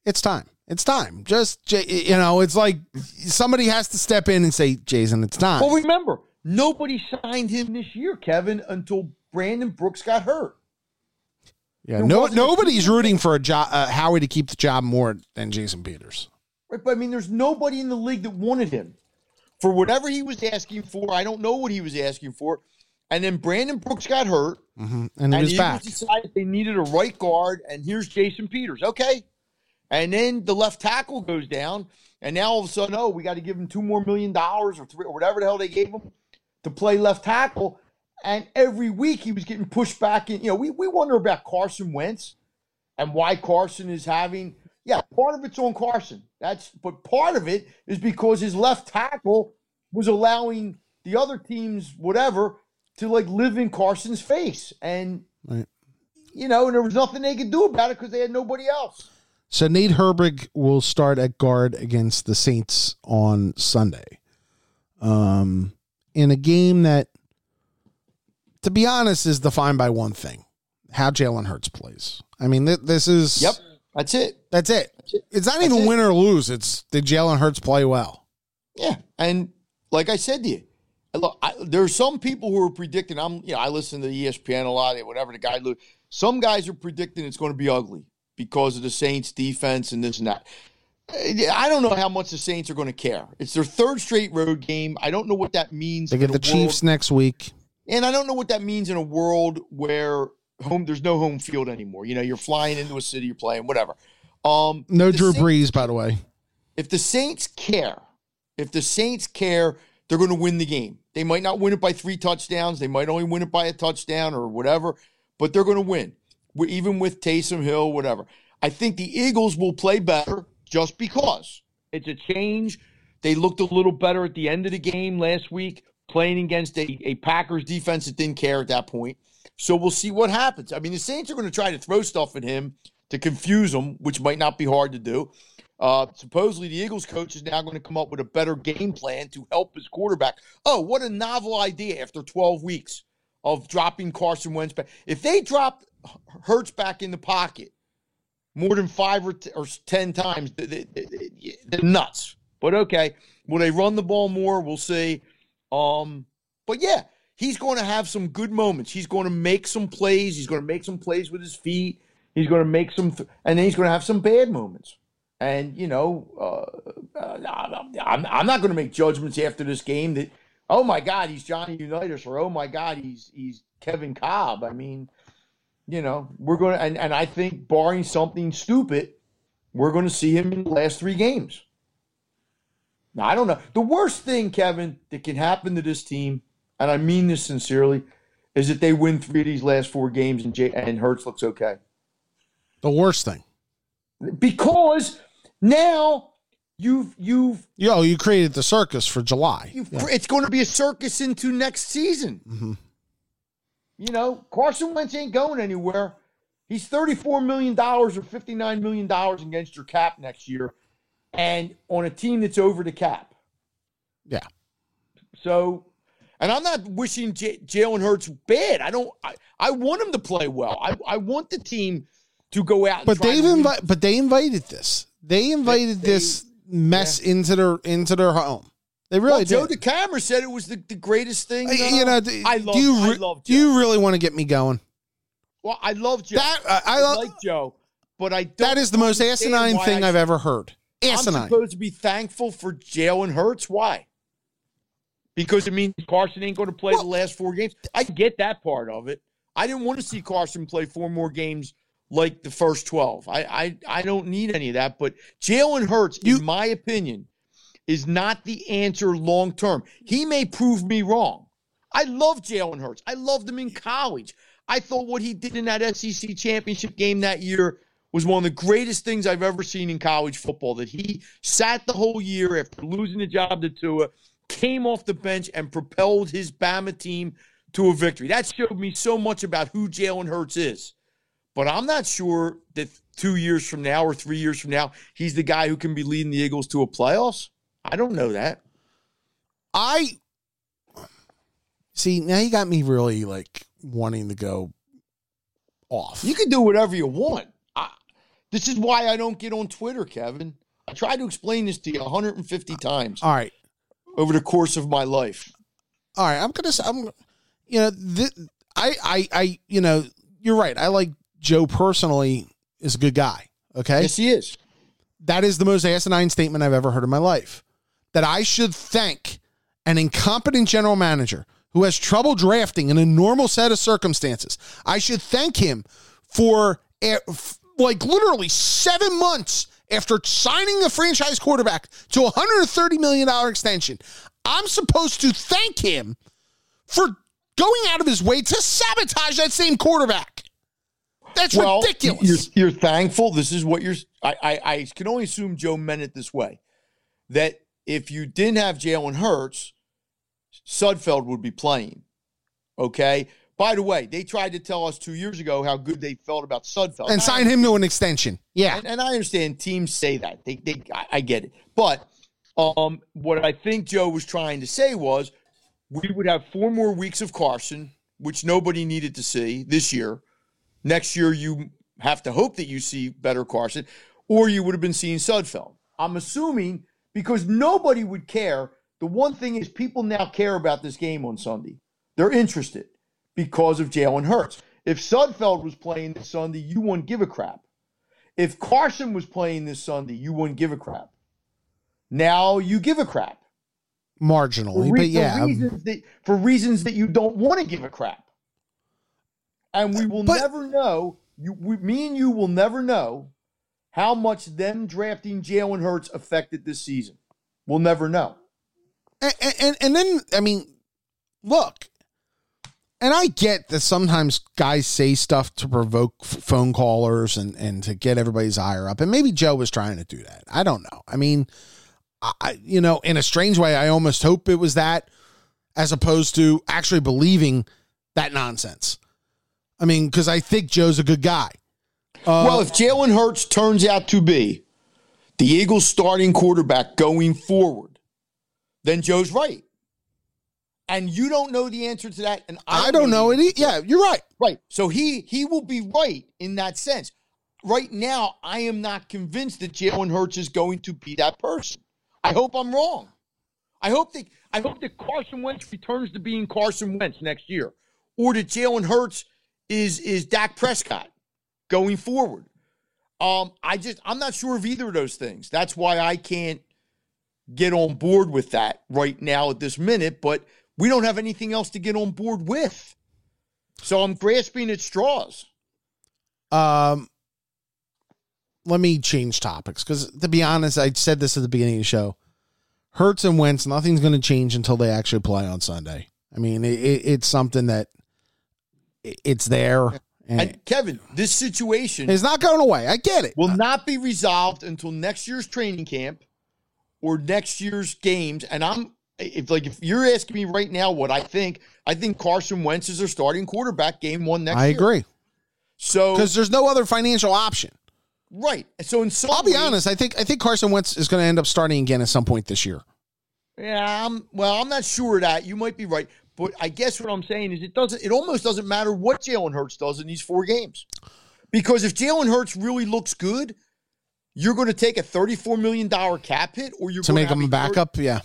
It's time." It's time. Just you know, it's like somebody has to step in and say, "Jason, it's time." Well, remember, nobody signed him this year, Kevin, until Brandon Brooks got hurt. Yeah, no, nobody's rooting for a job, uh, Howie to keep the job more than Jason Peters. Right, but I mean, there's nobody in the league that wanted him for whatever he was asking for. I don't know what he was asking for. And then Brandon Brooks got hurt, mm-hmm. and, and he was back. Decided they needed a right guard, and here's Jason Peters. Okay, and then the left tackle goes down, and now all of a sudden, oh, we got to give him two more million dollars or three or whatever the hell they gave him to play left tackle. And every week he was getting pushed back. And you know, we we wonder about Carson Wentz and why Carson is having. Yeah, part of it's on Carson. That's but part of it is because his left tackle was allowing the other teams whatever to like live in Carson's face, and right. you know, and there was nothing they could do about it because they had nobody else. So Nate Herbig will start at guard against the Saints on Sunday. Um, in a game that, to be honest, is defined by one thing: how Jalen Hurts plays. I mean, th- this is yep. That's it. That's it. That's it. It's not That's even it. win or lose. It's did Jalen Hurts play well? Yeah, and like I said to you, look, I, there are some people who are predicting. I'm, you know, I listen to ESPN a lot. Whatever the guy, some guys are predicting it's going to be ugly because of the Saints defense and this and that. I don't know how much the Saints are going to care. It's their third straight road game. I don't know what that means. They get the Chiefs next week. And I don't know what that means in a world where home there's no home field anymore. You know, you're flying into a city, you're playing, whatever. Um, no Drew Saints, Brees, by the way. If the Saints care, if the Saints care, they're going to win the game. They might not win it by three touchdowns. They might only win it by a touchdown or whatever, but they're going to win even with Taysom Hill, whatever. I think the Eagles will play better just because it's a change. They looked a little better at the end of the game last week, playing against a, a Packers defense that didn't care at that point. So we'll see what happens. I mean, the Saints are going to try to throw stuff at him to confuse him, which might not be hard to do. Uh, supposedly, the Eagles coach is now going to come up with a better game plan to help his quarterback. Oh, what a novel idea after 12 weeks of dropping Carson Wentz back. If they drop Hurts back in the pocket more than five or, t- or 10 times, they're nuts. But okay, will they run the ball more? We'll see. Um, but yeah, he's going to have some good moments. He's going to make some plays. He's going to make some plays with his feet. He's going to make some, th- and then he's going to have some bad moments. And you know, uh, uh I'm, I'm not going to make judgments after this game that, oh my God, he's Johnny Unitas, or oh my God, he's he's Kevin Kolb. I mean, you know, we're going to, and, and I think barring something stupid, we're going to see him in the last three games. Now, I don't know. The worst thing, Kevin, that can happen to this team, and I mean this sincerely, is that they win three of these last four games and J- and Hurts looks okay. The worst thing. Because now you've you've Yo, you created the circus for July. Yeah. it's going to be a circus into next season. Mhm. You know, Carson Wentz ain't going anywhere. He's $34 million or $59 million against your cap next year and on a team that's over the cap. Yeah. So, and I'm not wishing J- Jalen Hurts bad. I don't, I, I want him to play well. I, I want the team to go out and But they've invited. But they invited this. They invited they- this mess into their into their home. They really well, Joe did. DeCamara said it was the, the greatest thing. Uh, uh, you know, do, I love, do you I re- love do you really want to get me going? well, I love Joe. That I, I, I like Joe, but I don't that is the most asinine thing I I've ever heard. Asinine. I'm supposed to be thankful for Jalen Hurts. Why? Because it means Carson ain't going to play Well- the last four games. I get that part of it. I didn't want to see Carson play four more games like the first 12. I I, I don't need any of that. But Jalen Hurts, You- in my opinion, is not the answer long term. He may prove me wrong. I love Jalen Hurts. I loved him in college. I thought what he did in that SEC championship game that year was one of the greatest things I've ever seen in college football. That he sat the whole year after losing the job to Tua, came off the bench and propelled his Bama team to a victory. That showed me so much about who Jalen Hurts is. But I'm not sure that two years from now or three years from now, he's the guy who can be leading the Eagles to a playoffs. I don't know that. I see now. You got me really like wanting to go off. You can do whatever you want. I, this is why I don't get on Twitter, Kevin. I tried to explain this to you 150 times All right. over the course of my life. all right, I'm gonna. say I'm, you know, th- I, I, I, you know, you're right. I like Joe personally is a good guy. Okay, Yes, he is. that is the most asinine statement I've ever heard in my life. That I should thank an incompetent general manager who has trouble drafting in a normal set of circumstances. I should thank him for eh, like literally seven months after signing a franchise quarterback to a $130 million extension. I'm supposed to thank him for going out of his way to sabotage that same quarterback. That's well, ridiculous. You're, you're thankful. This is what you're. I, I, I can only assume Joe meant it this way: that if you didn't have Jalen Hurts, Sudfeld would be playing. Okay. By the way, they tried to tell us two years ago how good they felt about Sudfeld, and sign him to an extension. Yeah. And, and I understand teams say that. They, they, I, I get it. But um, what I think Joe was trying to say was we would have four more weeks of Carson, which nobody needed to see this year. Next year, you have to hope that you see better Carson, or you would have been seeing Sudfeld. I'm assuming because nobody would care. The one thing is, people now care about this game on Sunday. They're interested because of Jalen Hurts. If Sudfeld was playing this Sunday, you wouldn't give a crap. If Carson was playing this Sunday, you wouldn't give a crap. Now you give a crap. Marginally, re- but yeah. for reasons that for reasons that you don't want to give a crap. And we will But- never know. You, we, me and you will never know how much them drafting Jalen Hurts affected this season. We'll never know. and, and and then I mean, look, and I get that sometimes guys say stuff to provoke phone callers and and to get everybody's ire up, and maybe Joe was trying to do that. I don't know. I mean, I you know, in a strange way, I almost hope it was that, as opposed to actually believing that nonsense. I mean, because I think Joe's a good guy. Uh, well, if Jalen Hurts turns out to be the Eagles' starting quarterback going forward, then Joe's right. And you don't know the answer to that, and I I don't know it. Yeah, you're right. Right. So he he will be right in that sense. Right now, I am not convinced that Jalen Hurts is going to be that person. I hope I'm wrong. I hope that I hope that Carson Wentz returns to being Carson Wentz next year, or that Jalen Hurts is is Dak Prescott going forward. Um, I just I'm not sure of either of those things. That's why I can't get on board with that right now at this minute. But we don't have anything else to get on board with. So I'm grasping at straws. Um, let me change topics because, to be honest, I said this at the beginning of the show. Hurts and Wentz, nothing's going to change until they actually play on Sunday. I mean, it, it, it's something that it's there. And, and Kevin, this situation is not going away. I get it. Will not be resolved until next year's training camp or next year's games. And I'm if like if you're asking me right now what I think, I think Carson Wentz is their starting quarterback game one next I year. agree. So because there's no other financial option. Right. So in some I'll be honest, I think I think Carson Wentz is going to end up starting again at some point this year. Yeah, I'm, well, I'm not sure of that. You might be right, but I guess what I'm saying is it doesn't. It almost doesn't matter what Jalen Hurts does in these four games, because if Jalen Hurts really looks good, you're going to take a 34 million dollar cap hit, or you're to make him a backup. 30, yeah,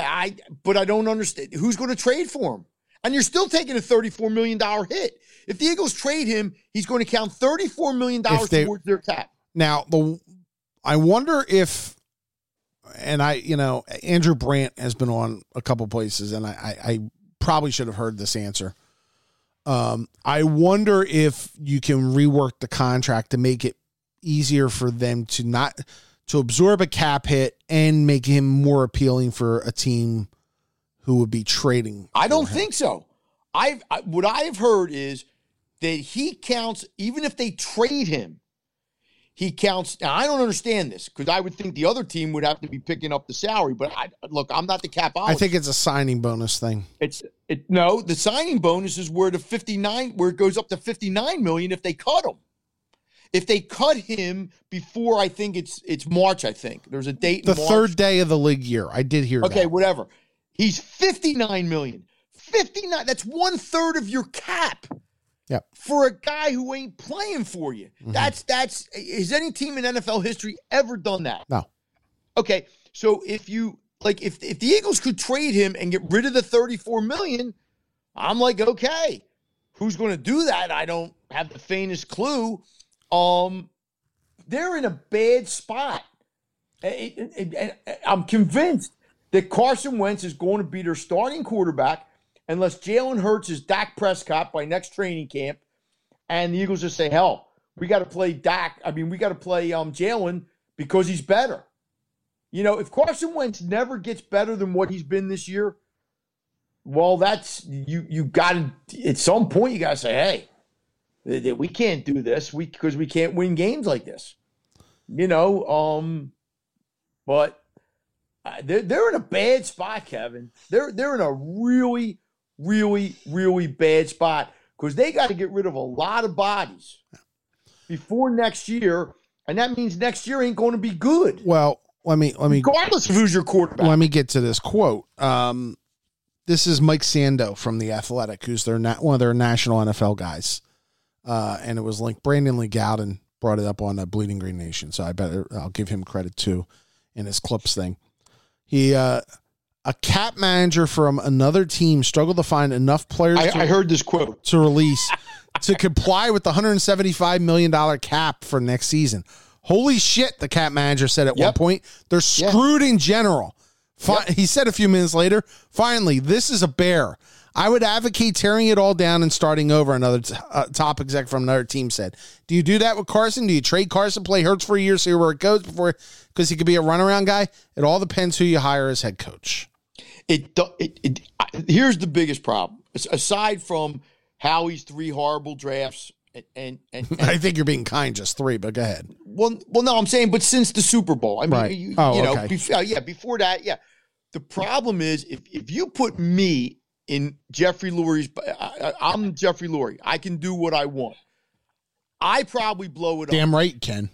I. But I don't understand who's going to trade for him, and you're still taking a 34 million dollar hit. If the Eagles trade him, he's going to count 34 million dollars towards their cap. Now the, I wonder if and I, you know, Andrew Brandt has been on a couple places, and I, I, I probably should have heard this answer. Um, I wonder if you can rework the contract to make it easier for them to not to absorb a cap hit and make him more appealing for a team who would be trading. I don't him. think so. I've I, what I've heard is that he counts even if they trade him he counts. Now, I don't understand this because I would think the other team would have to be picking up the salary. But I, look, I'm not the cap. I think it's a signing bonus thing. It's it no. The signing bonus is where the 59 where it goes up to 59 million if they cut him. If they cut him before, I think it's it's March. I think there's a date. The third day of the league year. I did hear. Okay, that. whatever. He's 59 million. 59. That's one third of your cap. Yep. For a guy who ain't playing for you. Mm-hmm. That's that's has any team in NFL history ever done that? No. Okay. So if you like if if the Eagles could trade him and get rid of the 34 million, I'm like, okay. Who's going to do that? I don't have the faintest clue. Um they're in a bad spot. I'm convinced that Carson Wentz is going to be their starting quarterback unless Jalen Hurts is Dak Prescott by next training camp, and the Eagles just say, "Hell, we got to play Dak. I mean, we got to play um, Jalen because he's better." You know, if Carson Wentz never gets better than what he's been this year, well, that's you. You got to at some point you got to say, "Hey, we can't do this. We because we can't win games like this." You know, um, but uh, they're they're in a bad spot, Kevin. They're they're in a really really, really bad spot because they got to get rid of a lot of bodies before next year, and that means next year ain't going to be good. Well, let me let me regardless of who's your quarterback. Let me get to this quote. Um, this is Mike Sando from the Athletic, who's their na- one of their national NFL guys, uh, and it was like Brandon Lee Gowton brought it up on the Bleeding Green Nation, so I better I'll give him credit too in his clips thing. He uh, a cap manager from another team struggled to find enough players. I, to, I heard this quote to release <laughs> to comply with the 175 million dollar cap for next season. Holy shit! The cap manager said at yep. one point they're screwed yeah. in general. Fi- yep. He said a few minutes later, finally, this is a bear. I would advocate tearing it all down and starting over. Another t- uh, top exec from another team said. Do you do that with Carson? Do you trade Carson, play Hurts for a year, see where it goes before because he could be a runaround guy? It all depends who you hire as head coach. It, it, it, here's the biggest problem. Aside from Howie's three horrible drafts, and, and, and, <laughs> I think you're being kind, just three, but go ahead. Well, well, no, I'm saying, but since the Super Bowl, I mean, right. you, oh, you know, okay. before, uh, yeah, before that, yeah. The problem is if if you put me in Jeffrey Lurie's, uh, uh, I, am Jeffrey Lurie. I can do what I want. I probably blow it up. Damn up. right, Ken.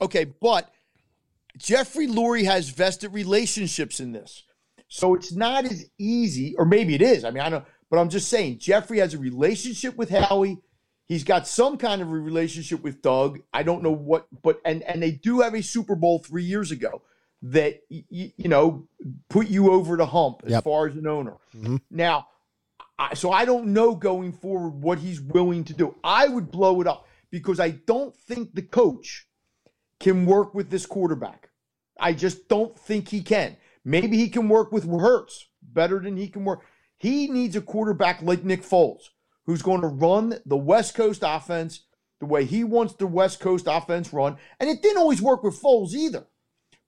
Okay, but Jeffrey Lurie has vested relationships in this. So it's not as easy, or maybe it is. I mean, I don't, but I'm just saying, Jeffrey has a relationship with Howie. He's got some kind of a relationship with Doug. I don't know what, but and and they do have a Super Bowl three years ago that you, you know put you over the hump as yep. far as an owner. Mm-hmm. Now, I, so I don't know going forward what he's willing to do. I would blow it up because I don't think the coach can work with this quarterback. I just don't think he can. Maybe he can work with Hurts better than he can work. He needs a quarterback like Nick Foles, who's going to run the West Coast offense the way he wants the West Coast offense run. And it didn't always work with Foles either.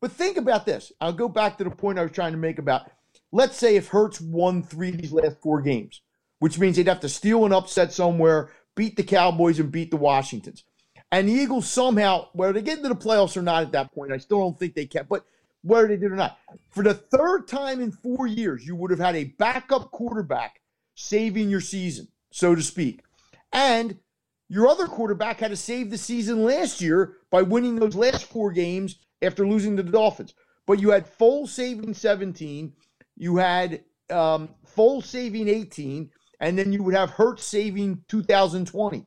But think about this. I'll go back to the point I was trying to make about let's say if Hurts won three of these last four games, which means they'd have to steal an upset somewhere, beat the Cowboys, and beat the Washingtons. And the Eagles somehow, whether they get into the playoffs or not at that point, I still don't think they can. But whether they did or not, for the third time in four years, you would have had a backup quarterback saving your season, so to speak. And your other quarterback had to save the season last year by winning those last four games after losing to the Dolphins. But you had Foles saving 17, you had um, Foles saving 18, and then you would have Hurts saving 2020.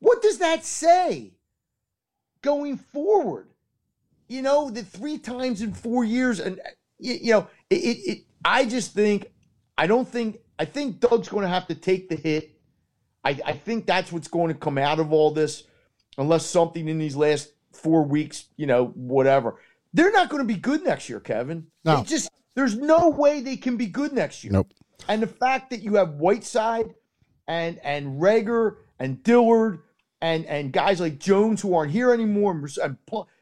What does that say going forward? You know, the three times in four years, and you, you know, it, it, it. I just think, I don't think, I think Doug's going to have to take the hit. I, I think that's what's going to come out of all this, unless something in these last four weeks, you know, whatever. They're not going to be good next year, Kevin. No. Just there's no way they can be good next year. Nope. And the fact that you have Whiteside and and Reagor and Dillard and and guys like Jones who aren't here anymore and,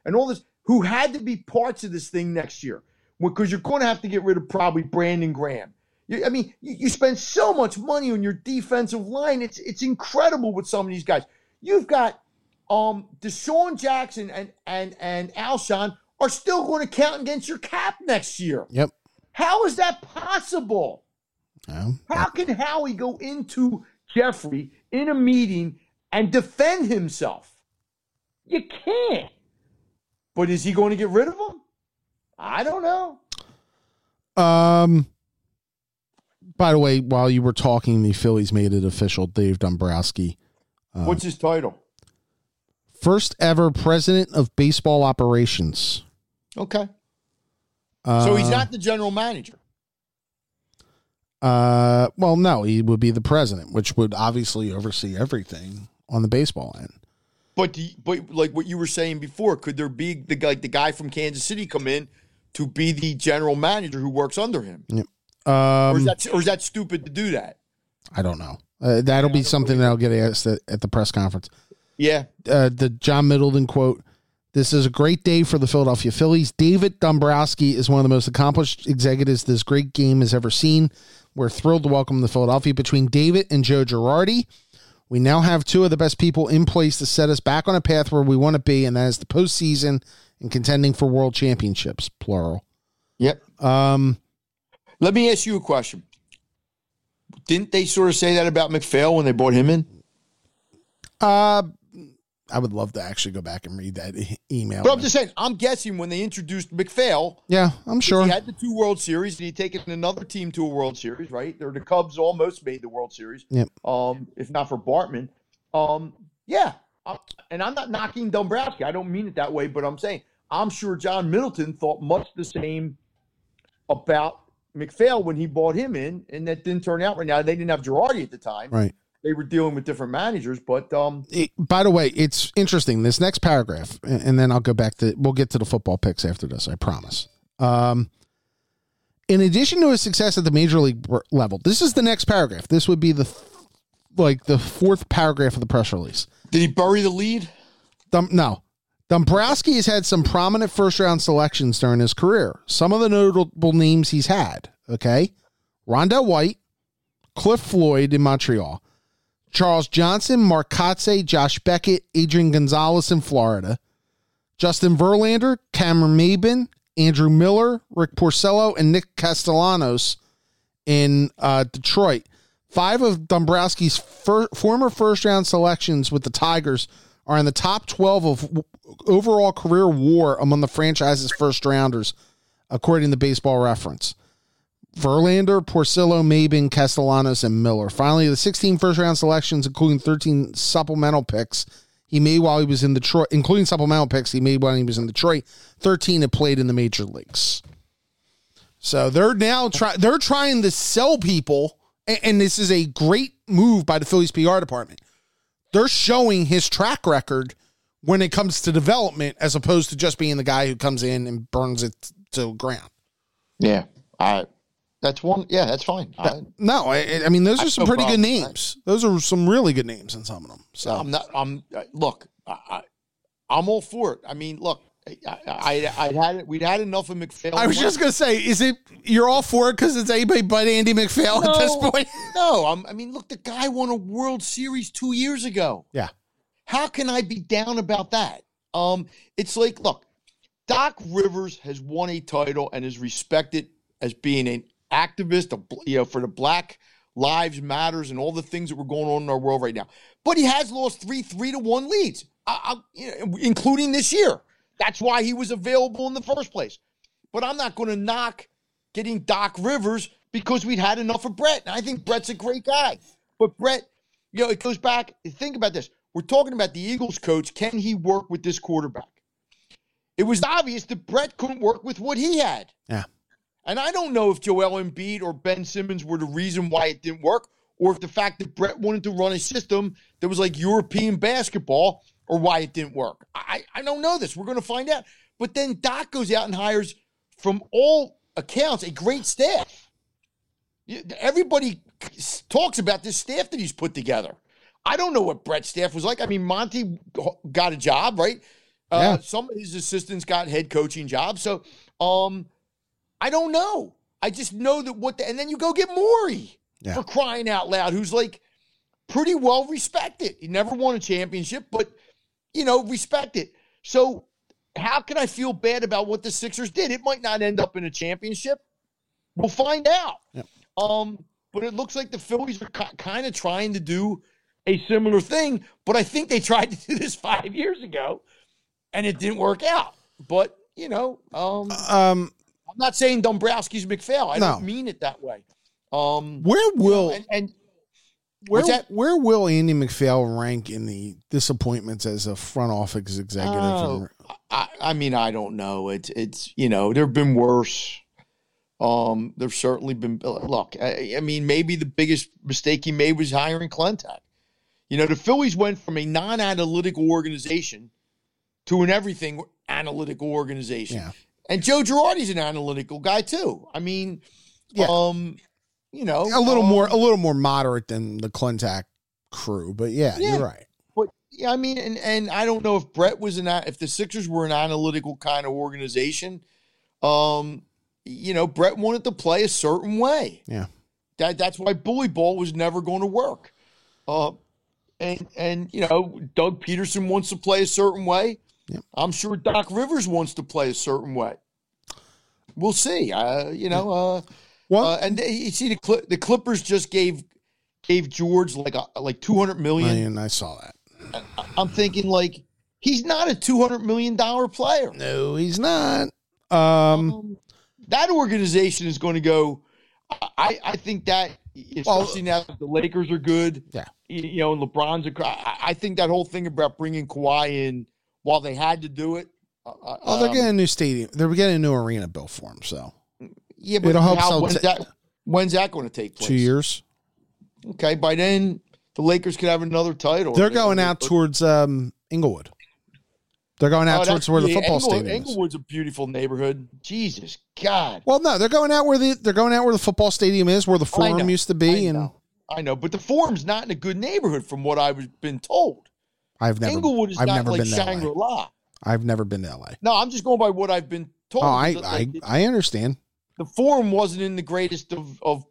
and all this who had to be parts of this thing next year because you're going to have to get rid of probably Brandon Graham. You, I mean, you, you spend so much money on your defensive line. It's it's incredible with some of these guys. You've got um DeSean Jackson and and and Alshon are still going to count against your cap next year. Yep. How is that possible? How can Howie go into Jeffrey in a meeting and defend himself? You can't. But is he going to get rid of him? I don't know. Um. By the way, while you were talking, the Phillies made it official. Dave Dombrowski, Uh, What's his title? first ever president of baseball operations. Okay. Uh, so he's not the general manager. Uh, well, no, he would be the president, which would obviously oversee everything on the baseball end. But the, but like what you were saying before, could there be the like the guy from Kansas City come in to be the general manager who works under him? Or Um, is that or is that stupid to do that? I don't know. Uh, that'll be something that'll get asked at, at the press conference. Yeah. uh, the John Middleton quote. This is a great day for the Philadelphia Phillies. David Dombrowski is one of the most accomplished executives this great game has ever seen. We're thrilled to welcome the Philadelphia. Between David and Joe Girardi, we now have two of the best people in place to set us back on a path where we want to be, and that is the postseason and contending for world championships, plural. Yep. Um, Let me ask you a question. Didn't they sort of say that about MacPhail when they brought him in? uh, I would love to actually go back and read that e- email. But I'm just saying, I'm guessing when they introduced MacPhail, yeah, I'm sure. he had the two World Series and he'd taken another team to a World Series, right? Or the Cubs almost made the World Series. Yep. Um, if not for Bartman. Um, yeah. And I'm not knocking Dombrowski. I don't mean it that way, but I'm saying I'm sure John Middleton thought much the same about MacPhail when he bought him in, and that didn't turn out right now. They didn't have Girardi at the time. Right. They were dealing with different managers, but um, it- by the way, it's interesting. This next paragraph, and and then I'll go back to we'll get to the football picks after this. I promise. Um, in addition to his success at the major league level, this is the next paragraph. This would be the th- like the fourth paragraph of the press release. did he bury the lead? Dum- no. Dombrowski has had some prominent first round selections during his career. Some of the notable names he's had, okay? Rondell White, Cliff Floyd in Montreal, Charles Johnson, Mark Kotsay, Josh Beckett, Adrian Gonzalez in Florida, Justin Verlander, Cameron Maybin, Andrew Miller, Rick Porcello, and Nick Castellanos in uh, Detroit. Five of Dombrowski's fir- former first round selections with the Tigers are in the top 12 of w- overall career war among the franchise's first rounders, according to baseball reference. Verlander, Porcello, Maybin, Castellanos, and Miller. Finally, the 16 first round selections, including 13 supplemental picks he made while he was in Detroit, including supplemental picks he made while he was in Detroit. 13 had played in the major leagues. So they're now trying. They're trying to sell people, and, and this is a great move by the Phillies PR department. They're showing his track record when it comes to development, as opposed to just being the guy who comes in and burns it to ground. Yeah, I. That's one. Yeah, that's fine. I, No, I, I mean those are some no pretty good problem. names. Those are some really good names in some of them. So I'm not. I'm. uh, Look, I, I'm all for it. I mean, look, I, I, had it. We'd had enough of MacPhail. I was just gonna say, is it you're all for it because it's anybody but Andy MacPhail no, at this point? <laughs> no, I'm, I mean, look, the guy won a World Series two years ago. Yeah. How can I be down about that? Um, it's like, look, Doc Rivers has won a title and is respected as being an activist, you know, for the Black Lives Matters and all the things that were going on in our world right now. But he has lost three three to one leads, I, I, including this year. That's why he was available in the first place. But I'm not going to knock getting Doc Rivers because we'd had enough of Brett. And I think Brett's a great guy. But Brett, you know, it goes back. Think about this. We're talking about the Eagles coach. Can he work with this quarterback? It was obvious that Brett couldn't work with what he had. Yeah. And I don't know if Joel Embiid or Ben Simmons were the reason why it didn't work, or if the fact that Brett wanted to run a system that was like European basketball or why it didn't work. I, I don't know this. We're going to find out. But then Doc goes out and hires, from all accounts, a great staff. Everybody talks about this staff that he's put together. I don't know what Brett's staff was like. I mean, Monty got a job, right? Uh, yeah. Some of his assistants got head coaching jobs. So um, I don't know. I just know that what the, and then you go get Morey yeah. for crying out loud, who's like pretty well respected. He never won a championship, but you know, respect it. So how can I feel bad about what the Sixers did? It might not end up in a championship. We'll find out. Yep. Um, but it looks like the Phillies are kind of trying to do a similar thing. But I think they tried to do this five years ago, and it didn't work out. But you know, um, um I'm not saying Dombrowski's MacPhail. I no. don't mean it that way. Um, where will you know, and, and where where will Andy MacPhail rank in the disappointments as a front office executive? Oh, I, I, mean, I don't know. It's it's you know there've been worse. Um, there's certainly been look. I, I, mean, maybe the biggest mistake he made was hiring Klentak. You know, the Phillies went from a non-analytical organization to an everything analytical organization. Yeah. And Joe Girardi's an analytical guy too. I mean, yeah. um, you know, a little um, more a little more moderate than the Klentak crew, but yeah, yeah, you're right. But yeah, I mean, and and I don't know if Brett was an if the Sixers were an analytical kind of organization. Um, you know, Brett wanted to play a certain way. Yeah, that that's why bully ball was never going to work. Uh, and and you know, Doug Pederson wants to play a certain way. Yep. I'm sure Doc Rivers wants to play a certain way. We'll see. Uh, you know, uh, well, uh, and you see the Cl- the Clippers just gave gave George like a, like two hundred million. I saw that. I'm thinking like he's not a two hundred million dollar player. No, he's not. Um, um, that organization is going to go. I I think that especially well, now that the Lakers are good. Yeah, you know, and LeBron's. A, I think that whole thing about bringing Kawhi in while they had to do it. Uh, oh, they're um, getting a new stadium. They're getting a new arena built for them. So yeah, but It'll help how, when's, t- that, when's that going to take place? Two years. Okay, by then the Lakers could have another title. They're going out towards um, Inglewood. They're going out oh, towards where the football Inglewood, stadium is. Inglewood's a beautiful neighborhood. Jesus God. Well, no, they're going out where the they're going out where the football stadium is, where the forum used to be, I and I know, but the forum's not in a good neighborhood, from what I've been told. I've never. Inglewood is I've not never like been Shangri La. I've never been to LA. No, I'm just going by what I've been told. Oh, I I, I understand the form wasn't in the greatest of, of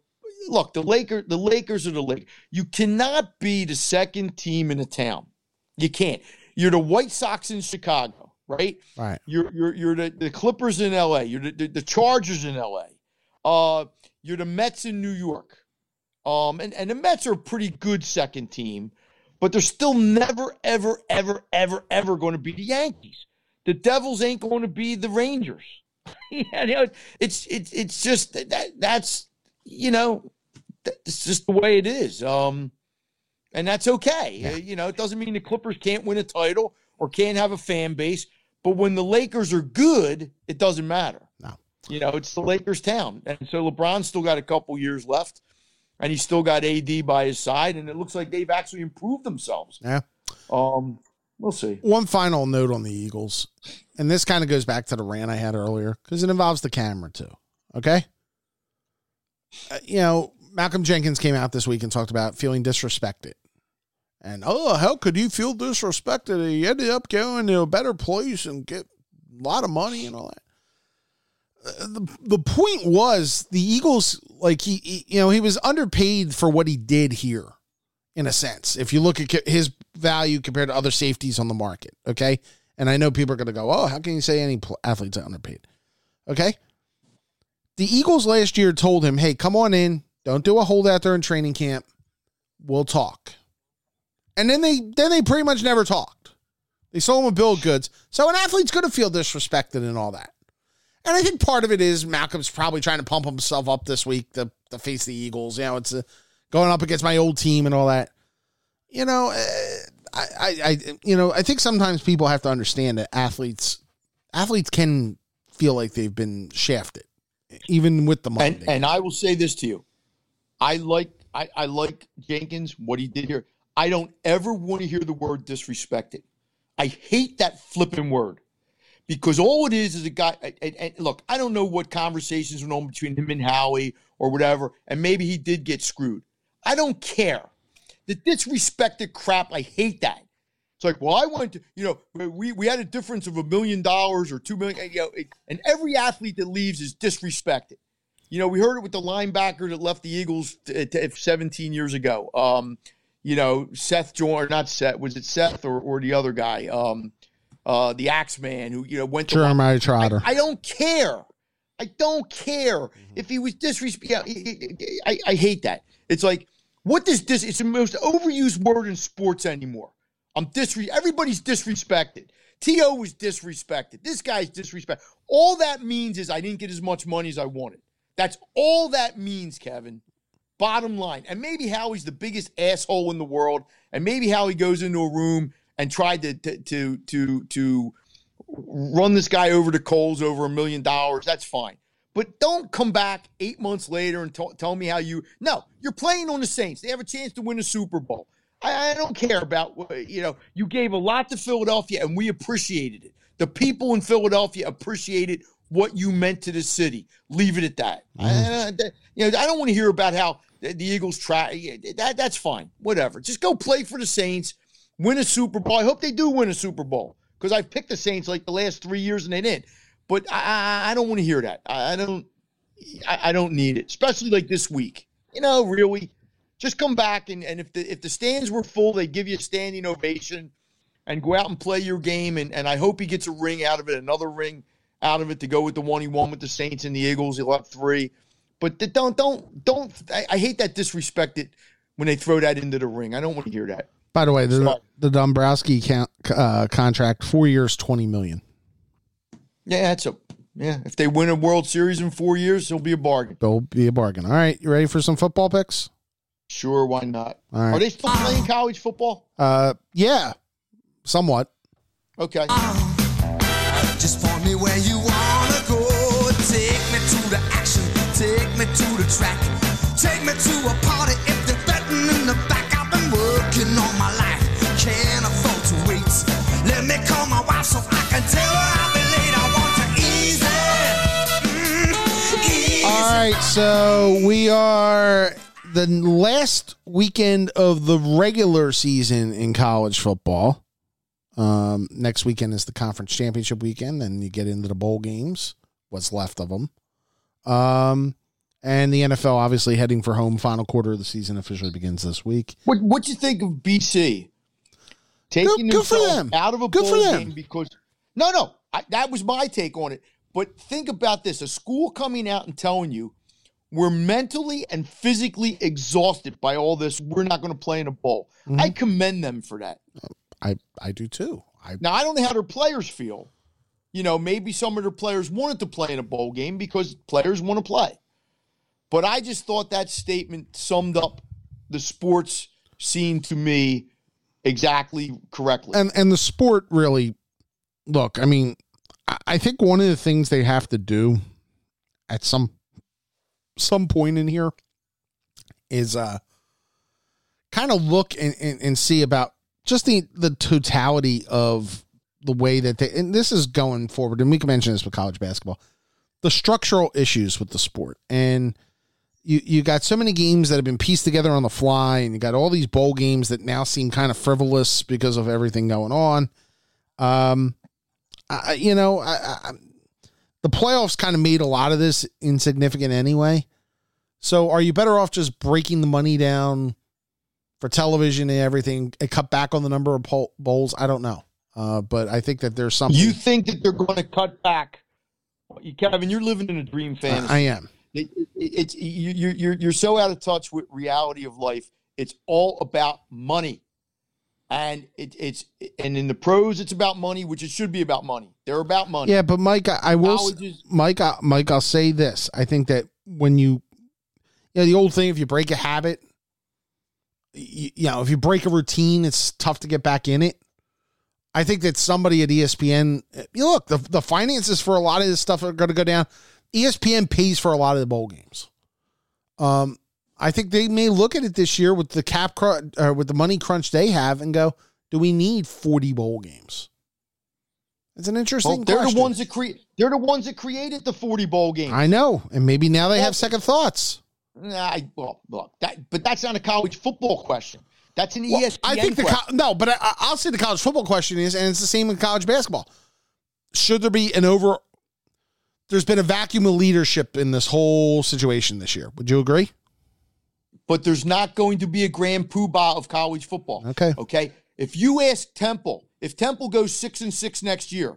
look, the Lakers, the Lakers are the Lakers. You cannot be the second team in a town. You can't. You're the White Sox in Chicago, right? Right. You're you're you're the, the Clippers in LA. You're the, the, the Chargers in LA. Uh, you're the Mets in New York. Um, and, and the Mets are a pretty good second team, but they're still never, ever, ever, ever, ever going to be the Yankees. The Devils ain't going to be the Rangers. <laughs> yeah, you know, it's it's it's just that that's you know it's just the way it is. Um, and that's okay. Yeah. You know, it doesn't mean the Clippers can't win a title or can't have a fan base. But when the Lakers are good, it doesn't matter. No. You know, it's the Lakers' town. And so LeBron's still got a couple years left, and he's still got AD by his side, and it looks like they've actually improved themselves. Yeah. Um, We'll see. One final note on the Eagles, and this kind of goes back to the rant I had earlier because it involves DeCamara too. Okay. Uh, you know, Malcolm Jenkins came out this week and talked about feeling disrespected. And oh, how could you feel disrespected? He ended up going to a better place and get a lot of money and all that. The, the point was the Eagles, like he, he, you know, he was underpaid for what he did here, in a sense. If you look at his value compared to other safeties on the market, okay. And I know people are going to go, "Oh, how can you say any athletes are underpaid?" Okay. The Eagles last year told him, "Hey, come on in. Don't do a hold out there in training camp. We'll talk." And then they then they pretty much never talked. They sold him a bill of goods. So an athlete's going to feel disrespected and all that. And I think part of it is Malcolm's probably trying to pump himself up this week to, to face the Eagles. You know, it's a, uh, going up against my old team and all that. You know, uh, I, I, I, you know, I think sometimes people have to understand that athletes, athletes can feel like they've been shafted, even with the money. And, and I will say this to you, I like, I, I like Jenkins what he did here. I don't ever want to hear the word disrespected. I hate that flipping word because all it is is a guy. And, and, look, I don't know what conversations went on between him and Howie or whatever, and maybe he did get screwed. I don't care. The disrespected crap, I hate that. It's like, well, I went to, you know, we, we had a difference of a million dollars or two million, you know, and every athlete that leaves is disrespected. You know, we heard it with the linebacker that left the Eagles t- t- 17 years ago. Um, you know, Seth Joyner, not Seth, was it Seth or, or the other guy? Um, uh, the Axeman who, you know, went to Jeremiah Trotter. I, I, don't care. I don't care mm-hmm. if he was disrespect. Yeah, I, I hate that. It's like, what does this? It's the most overused word in sports anymore. I'm disre. Everybody's disrespected. To was disrespected. This guy's disrespected. All that means is I didn't get as much money as I wanted. That's all that means, Kevin. Bottom line. And maybe Howie's the biggest asshole in the world. And maybe Howie goes into a room and tried to to to to, to run this guy over to Coles over a million dollars. That's fine. But don't come back eight months later and t- tell me how you. No, you're playing on the Saints. They have a chance to win a Super Bowl. I, I don't care about, you know, you gave a lot to Philadelphia and we appreciated it. The people in Philadelphia appreciated what you meant to the city. Leave it at that. Mm. I, you know, I don't want to hear about how the Eagles try. That that's fine. Whatever. Just go play for the Saints, win a Super Bowl. I hope they do win a Super Bowl because I've picked the Saints like the last three years and they didn't. But I, I don't want to hear that. I, I don't. I, I, don't need it, especially like this week. You know, really, just come back and, and if the if the stands were full, they give you a standing ovation, and go out and play your game. And and I hope he gets a ring out of it, another ring out of it to go with the one he won with the Saints and the Eagles. He'll have three. But don't don't don't. I, I hate that disrespected when they throw that into the ring. I don't want to hear that. By the way, the the Dombrowski count, uh, contract four years, twenty million. Yeah, that's a yeah. If they win a World Series in four years, it'll be a bargain. It'll be a bargain. All right, you ready for some football picks? Sure, why not? All right. Are they still playing college football? Uh, yeah, somewhat. Okay. Just point me where you wanna go. Take me to the action Take me to the track. Take me to a party working all my life. Can't afford to wait. Let me call my wife so I can tell her I'll late. I want to easy. Mm. All right, so we are the last weekend of the regular season in college football. Um, next weekend is the conference championship weekend, and you get into the bowl games. What's left of them? Um, and the NFL obviously heading for home. Final quarter of the season officially begins this week. What What you think of BC taking good, good them out of a good bowl game because no, no, I, that was my take on it. But think about this: a school coming out and telling you we're mentally and physically exhausted by all this. We're not going to play in a bowl. Mm-hmm. I commend them for that. I I do too. I, now I don't know how their players feel you know, maybe some of their players wanted to play in a bowl game because players want to play. But I just thought that statement summed up the sports scene to me exactly correctly. And and the sport really look, I mean, I think one of the things they have to do at some some point in here is uh kind of look and, and, and see about just the the totality of the way that they and this is going forward, and we can mention this with college basketball, the structural issues with the sport. And you you got so many games that have been pieced together on the fly, and you got all these bowl games that now seem kind of frivolous because of everything going on. Um, I, you know, I, I, the playoffs kind of made a lot of this insignificant anyway. So are you better off just breaking the money down for television and everything and cut back on the number of bowls? I don't know. Uh, but I think that there's something. You think that they're going to cut back? Kevin, you're living in a dream fantasy. I am. It, it, it's you, you're you're so out of touch with reality of life. It's all about money, and it, it's and in the pros, it's about money, which it should be about money. They're about money. Yeah, but Mike, I, I will, Colleges, Mike, I, Mike, I'll say this. I think that when you, you know, the old thing, if you break a habit, you, you know, if you break a routine, it's tough to get back in it. I think that somebody at ESPN, you eh, look, the, the finances for a lot of this stuff are going to go down. ESPN pays for a lot of the bowl games. Um, I think they may look at it this year with the cap crunch, uh, with the money crunch they have, and go, "Do we need forty bowl games?" It's an interesting. Well, they're question. the ones that create. They're the ones that created the forty bowl games. I know, and maybe now they well, have second thoughts. I, well, look, that, but that's not a college football question. That's an well, ESPN. I think the co- no, but I, will say the college football question is, and it's the same in college basketball. Should there be an over? There's been a vacuum of leadership in this whole situation this year. Would you agree? But there's not going to be a grand poobah of college football. Okay. Okay. If you ask Temple, if Temple goes six and six next year,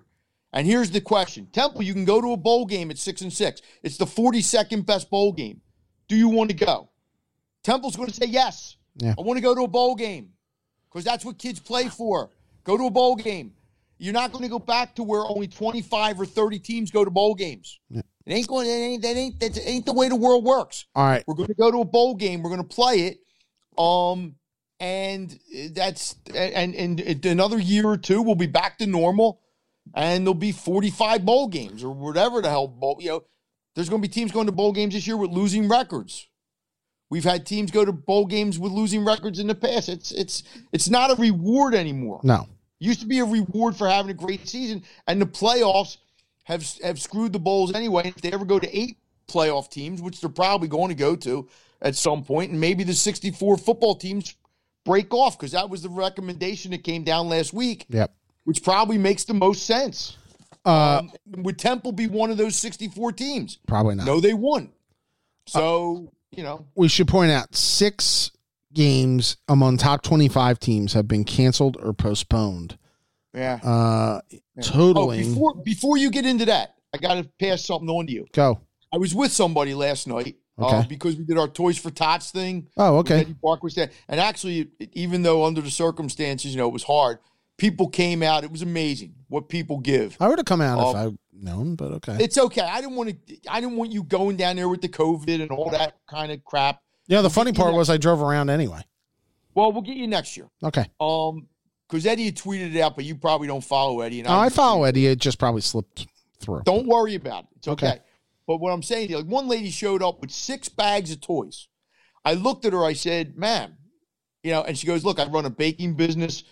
and here's the question: Temple, you can go to a bowl game at six and six. It's the 42nd best bowl game. Do you want to go? Temple's going to say yes. Yeah. I want to go to a bowl game because that's what kids play for. Go to a bowl game. You're not going to go back to where only 25 or 30 teams go to bowl games. Yeah. It ain't going. It ain't that ain't that ain't the way the world works. All right, we're going to go to a bowl game. We're going to play it. Um, and that's and and another year or two we'll be back to normal, and there'll be 45 bowl games or whatever the hell bowl. You know, there's going to be teams going to bowl games this year with losing records. We've had teams go to bowl games with losing records in the past. It's it's it's not a reward anymore. No. Used to be a reward for having a great season, and the playoffs have have screwed the bowls anyway. If they ever go to eight playoff teams, which they're probably going to go to at some point, and maybe the 64 football teams break off because that was the recommendation that came down last week. Yep. Which probably makes the most sense. Uh, um, would Temple be one of those 64 teams? Probably not. No, they wouldn't. So you know. We should point out six games among top 25 teams have been canceled or postponed. Yeah. Uh, yeah. Totaling. Oh, before, before you get into that, I got to pass something on to you. Go. I was with somebody last night uh, okay. uh, because we did our Toys for Tots thing. Oh, okay. Eddie Park was there. And actually, even though under the circumstances, you know, it was hard, people came out. It was amazing what people give. I would have come out uh, if I known, but okay. It's okay. I didn't want to. I didn't want you going down there with the COVID and all that kind of crap. Yeah, the we'll funny part was I drove around anyway. Well, we'll get you next year. Okay. Um, because Eddie had tweeted it out, but you probably don't follow Eddie. And oh, I, I follow Eddie. It just probably slipped through. Don't worry about it. It's okay. okay. But what I'm saying, like one lady showed up with six bags of toys. I looked at her. I said, "Ma'am," you know, and she goes, "Look, I run a baking business.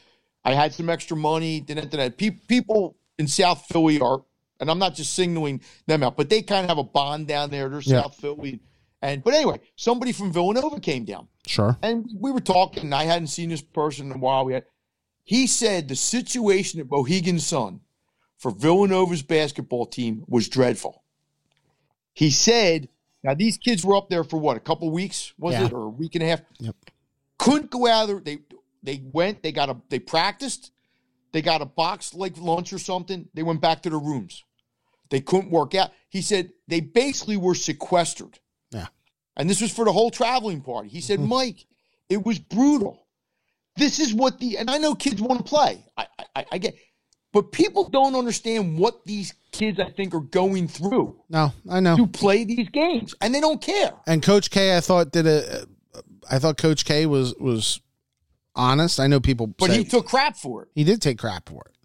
I had some extra money. People in South Philly are and I'm not just signaling them out, but they kind of have a bond down there. They're yeah. South Philly. And but anyway, somebody from Villanova came down. Sure. And we were talking, and I hadn't seen this person in a while. We had he said the situation at Mohegan Sun for Villanova's basketball team was dreadful. He said, now these kids were up there for what, a couple weeks, was yeah. it, or a week and a half? Yep. Couldn't go out there. They they went, they got a they practiced, they got a box like lunch or something. They went back to their rooms. They couldn't work out. He said they basically were sequestered. And this was for the whole traveling party. He said, mm-hmm. Mike, it was brutal. This is what the, and I know kids want to play. I, I, I get, but people don't understand what these kids, I think, are going through. No, I know. To play these games, and they don't care. And Coach K, I thought did a, I thought Coach K was was honest. I know people, but say, he took crap for it. He did take crap for it.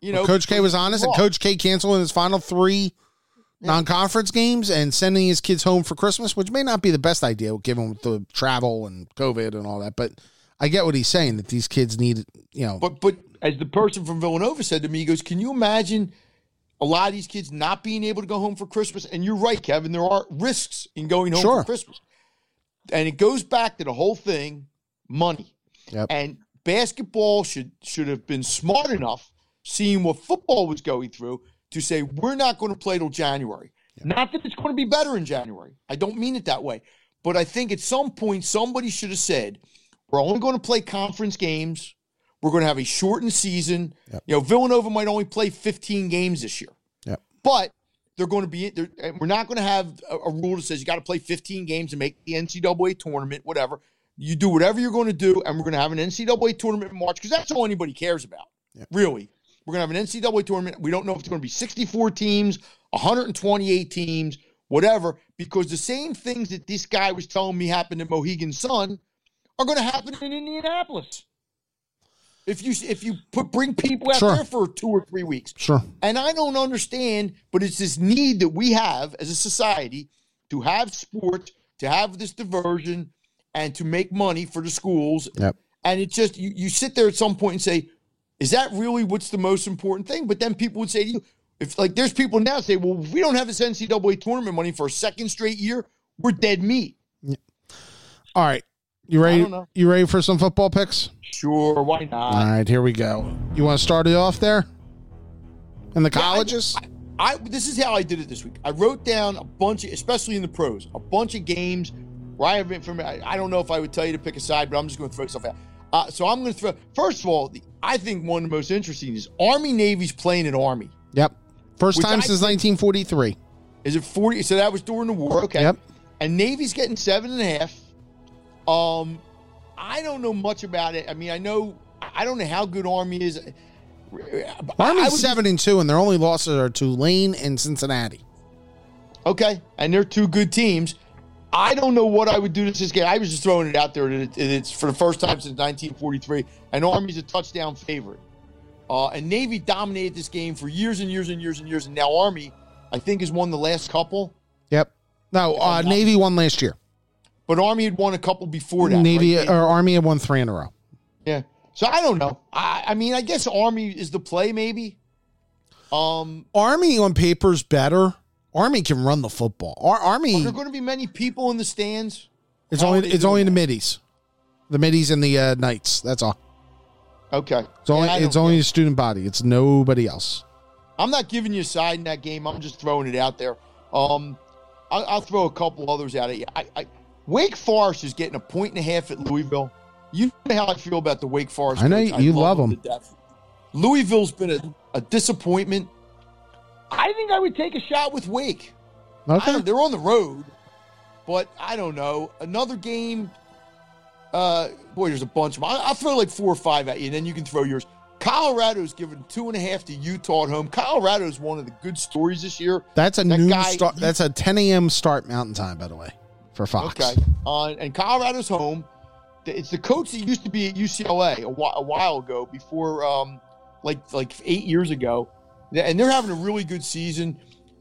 You know, Coach K was honest, and Coach K canceled in his final three yeah. non-conference games and sending his kids home for Christmas, which may not be the best idea given the travel and COVID and all that. But I get what he's saying that these kids need, you know. But but as the person from Villanova said to me, he goes, "Can you imagine?" A lot of these kids not being able to go home for Christmas, and you're right, Kevin. There are risks in going home sure. for Christmas, and it goes back to the whole thing: money. Yep. And basketball should should have been smart enough seeing what football was going through to say we're not going to play till January. Not that it's going to be better in January. I don't mean it that way. But I think at some point somebody should have said, we're only going to play conference games. We're going to have a shortened season. Yep. You know, Villanova might only play 15 games this year. Yep. But they're going to be we're not going to have a, a rule that says you got to play 15 games to make the NCAA tournament, whatever. You do whatever you're going to do, and we're going to have an NCAA tournament in March because that's all anybody cares about. Yep. Really. We're going to have an NCAA tournament. We don't know if it's going to be 64 teams, 128 teams, whatever, because the same things that this guy was telling me happened in Mohegan Sun are going to happen in Indianapolis. If you if you put bring people out Sure. there for two or three weeks, Sure. and I don't understand, but it's this need that we have as a society to have sports, to have this diversion, and to make money for the schools. Yep. And it's just you, you sit there at some point and say, is that really what's the most important thing? But then people would say to you, if like there's people now say, well, if we don't have this NCAA tournament money for a second straight year, we're dead meat. All right. You ready? You ready for some football picks? Sure, why not? All right, here we go. You want to start it off there? In the Yeah, I- colleges? I this is how I did it this week. I wrote down a bunch, of, especially in the pros, a bunch of games where I have information. I don't know if I would tell you to pick a side, but I'm just going to throw stuff out. Uh, so I'm going to throw. First of all, the, I think one of the most interesting is Army Navy's playing at Army. yep. First time I since 1943. Is it 40? So that was during the war. Okay. Yep. And Navy's getting seven and a half. Um, I don't know much about it. I mean, I know I don't know how good Army is. Army's seven and two, and their only losses are Tulane and Cincinnati. Okay, and they're two good teams. I don't know what I would do to this game. I was just throwing it out there. And it- it's for the first time since 1943, and Army's a touchdown favorite. Uh, and Navy dominated this game for years and years and years and years. And now Army, I think, has won the last couple. Yep. No, uh, Navy won last year. But Army had won a couple before that. Navy right? or Army had won three in a row. yeah. So I don't know. I, I mean, I guess Army is the play, maybe. Um, Army on paper's better. Army can run the football. Are Army, there going to be many people in the stands? it's how only it's only the middies, the middies and the uh, knights. That's all. Okay. It's only it's only the student body. It's nobody else. I'm not giving you a side in that game. I'm just throwing it out there. Um, I'll, I'll throw a couple others out at you. I, I, Wake Forest is getting a point and a half at Louisville. You know how I feel about the Wake Forest. I know coach. you love to them. Louisville's been a, a disappointment. I think I would take a shot with Wake. Okay. they're on the road, but I don't know. Another game. Uh, boy, there's a bunch of them. I'll, I'll throw like four or five at you, and then you can throw yours. Colorado's given two and a half to Utah at home. Colorado's one of the good stories this year. That's a That noon guy- start. That's a 10 a.m. start Mountain Time, by the way, for Fox. Okay. Uh, and Colorado's home. It's the coach that used to be at UCLA a, whi- a while ago, before um, like like eight years ago, and they're having a really good season.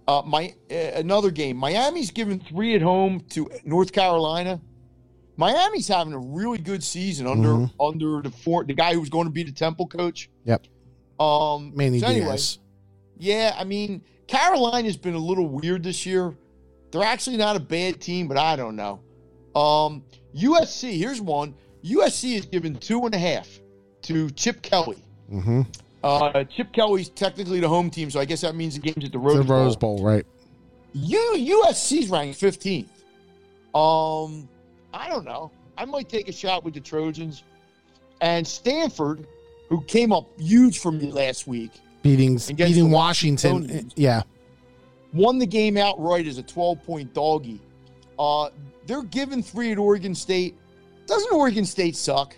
Uh, my uh, another game. Miami's given three at home to North Carolina. Miami's having a really good season under Mhm. under the four, the guy who was going to be the Temple coach. Yep. Um, Manny so anyway, Diaz. yeah, I mean, Carolina's been a little weird this year. They're actually not a bad team, but I don't know. Um, USC, here's one. USC is given two and a half to Chip Kelly. Mm-hmm. Uh, Chip Kelly's technically the home team, so I guess that means the game's at the Rose The Bowl. Rose Bowl, right? U- USC's ranked 15th. Um, I don't know. I might take a shot with the Trojans. And Stanford, who came up huge for me last week, Beating beating Washington. Yeah. won the game outright as a 12 point doggy. Uh, they're given three at Oregon State. Doesn't Oregon State suck?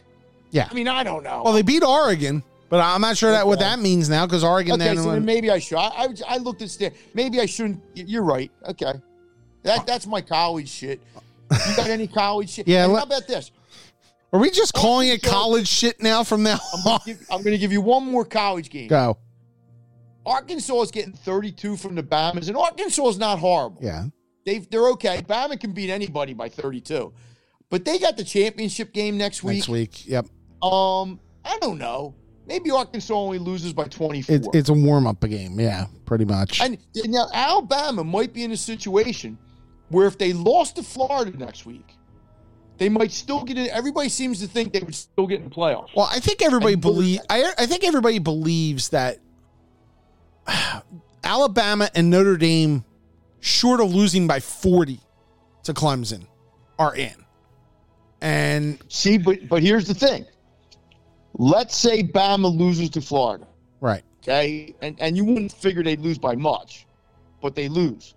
Yeah. I mean, I don't know. Well, they beat Oregon, but I'm not sure that what that means now because Oregon okay, then. so then maybe I should. I, I, I looked at Stan. Maybe I shouldn't. You're right. Okay, that that's my college shit. You got any college shit? <laughs> Yeah, let- how about this? are we just calling it college shit now from now I'm on? gonna, give, I'm gonna give you one more college game. Go. Arkansas is getting 32 from the Bamas, and Arkansas is not horrible. Yeah. They they're okay. Bama can beat anybody by 32, but they got the championship game next week. Next week. Yep. Um, I don't know. Maybe Arkansas only loses by 24. It's it's a warm up game. Yeah, pretty much. and now Alabama might be in a situation where if they lost to Florida next week, they might still get in. Everybody seems to think they would still get in the playoffs. Well, I think everybody believe. I I think everybody believes that <sighs> Alabama and Notre Dame, short of losing by 40 to Clemson, are in. And See, but but here's the thing. Let's say Bama loses to Florida. right. Okay. And and you wouldn't figure they'd lose by much, but they lose.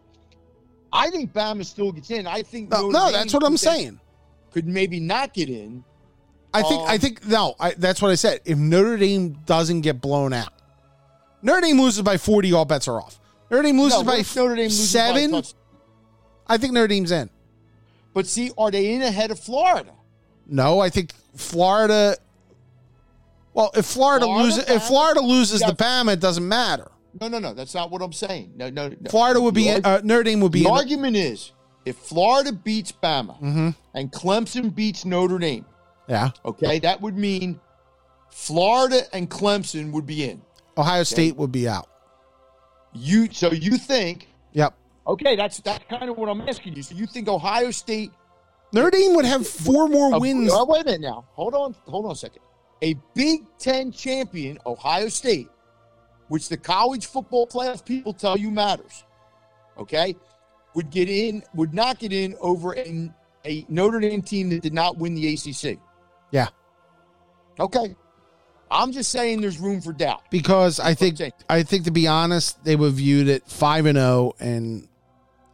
I think Bama still gets in. I think No, no that's what I'm saying. Could maybe not get in. I think I Um, think no, I, that's what I said. If Notre Dame doesn't get blown out, Notre Dame loses by 40, all bets are off. Notre Dame loses No, by Notre Dame loses seven. touch- I think Notre Dame's in. But see, are they in ahead of Florida? No, I think Florida. Well, if Florida, Florida, loses, if Florida loses Yeah. the Bama, it doesn't matter. No, no, no. That's not what I'm saying. No, no. no. Florida would be The uh, Notre Dame would be the argument is if Florida beats Bama Mhm. and Clemson beats Notre Dame, Yeah, okay, that would mean Florida and Clemson would be in. Ohio State would be out. You so you think Yep. okay? That's that's kind of what I'm asking you. So you think Ohio State? Notre Dame would have four more wins. oh, wait a minute now. Hold on. Hold on a second. A Big Ten champion, Ohio State, which the college football playoff people tell you matters, okay, would get in, would not get in over a, a Notre Dame team that did not win the ACC. Yeah. Okay. I'm just saying there's room for doubt. because I That's what I'm think. I think to be honest, they would viewed it five and zero, and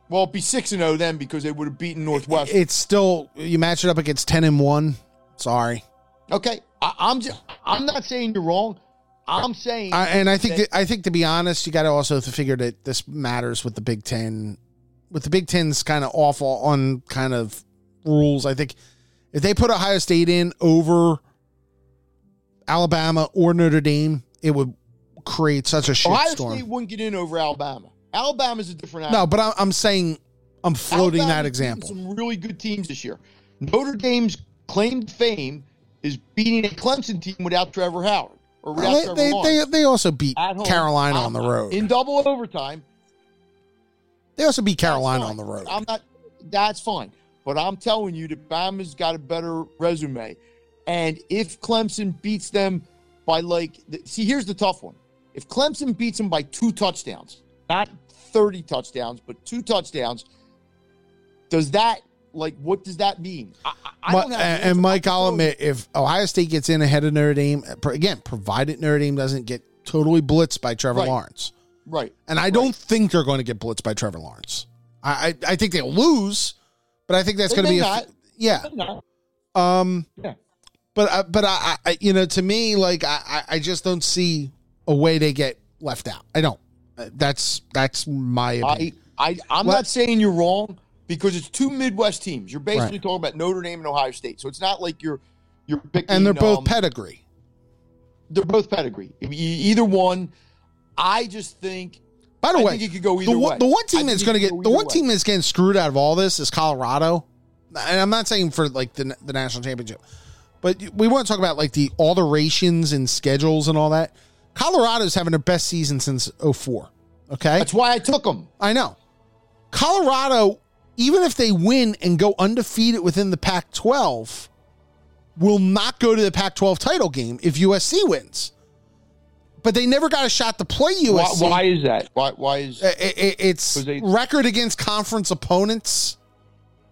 Well, it'd be six and zero then because they would have beaten Northwestern. it's still you match it up against ten and one. Sorry, okay, I, I'm just I'm not saying you're wrong. I'm saying I, and I think that- I think to be honest, you got to also figure that this matters with the Big Ten, with the Big Ten's kind of awful on kind of rules. I think if they put Ohio State in over Alabama or Notre Dame, it would create such a shitstorm. Ohio. State wouldn't get in over Alabama. Alabama's a different. No, but I'm, I'm saying I'm floating that example. Some really good teams this year. Notre Dame's claimed fame is beating a Clemson team without Trevor Howard or without Well, Trevor they, they, they, they also beat home, Carolina on the road. in double overtime. they also beat Carolina on the road. I'm not. That's fine, but I'm telling you that Bama's got a better resume, and if Clemson beats them by like, see, here's the tough one: if Clemson beats them by two touchdowns, not thirty touchdowns, but two touchdowns, does that like what does that mean? I, I, I don't have and, and. Mike, I'll admit, if Ohio State gets in ahead of Notre Dame, again, provided Notre Dame doesn't get totally blitzed by Trevor Right. Lawrence, right. and I don't think they're going to get blitzed by Trevor Lawrence. I, I, I think they'll lose, but I think that's going to be may a yeah. Um, Yeah. but I, but I, I, you know, to me, like I, I- I just don't see a way they get left out. I don't. Uh, That's that's my opinion. I, I, I'm What- not saying you're wrong because it's two Midwest teams. You're basically Right. talking about Notre Dame and Ohio State, so it's not like you're you're picking. and they're both um, pedigree. they're both pedigree. Either one, I just think. By the I way, think it could go either the one, way. the one team that's going to get go the one way. team that's getting screwed out of all this is Colorado, and I'm not saying for like the the national championship, but we want to talk about like the alterations and schedules and all that. Colorado's having their best season since 04. Okay, That's why I took them. I know. Colorado, even if they win and go undefeated within the Pac 12, will not go to the Pac 12 title game if USC wins. But they never got a shot to play Why, USC. why is that? Why? Why is I- I- it's 'Cause they- record against conference opponents.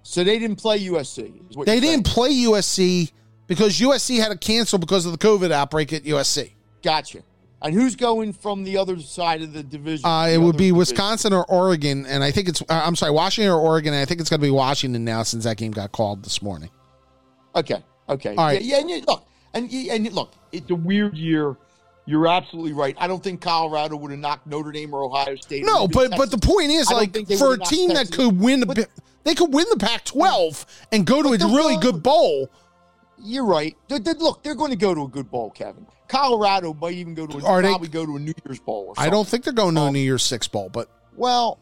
so? They didn't play USC. They didn't saying. play USC because USC had to cancel because of the COVID outbreak at USC. Gotcha. And who's going from the other side of the division? Uh, it would be division? Wisconsin or Oregon, and I think it's uh, I'm sorry, Washington or Oregon. And I think it's going to be Washington now since that game got called this morning. Okay. Okay. All right. Yeah. yeah and you, look, and and look, it's a weird year. You're absolutely right. I don't think Colorado would have knocked Notre Dame or Ohio State. No, but Texas. but the point is, like, for a team that could win the, But- they could win the Pac-12 and go to a really good bowl. You're right. They- they- look, they're going to go to a good bowl, Kevin. Colorado might even go to a, Are they- probably go to a New Year's bowl. Or I don't think they're going to a Um, New Year's Six bowl, but Well,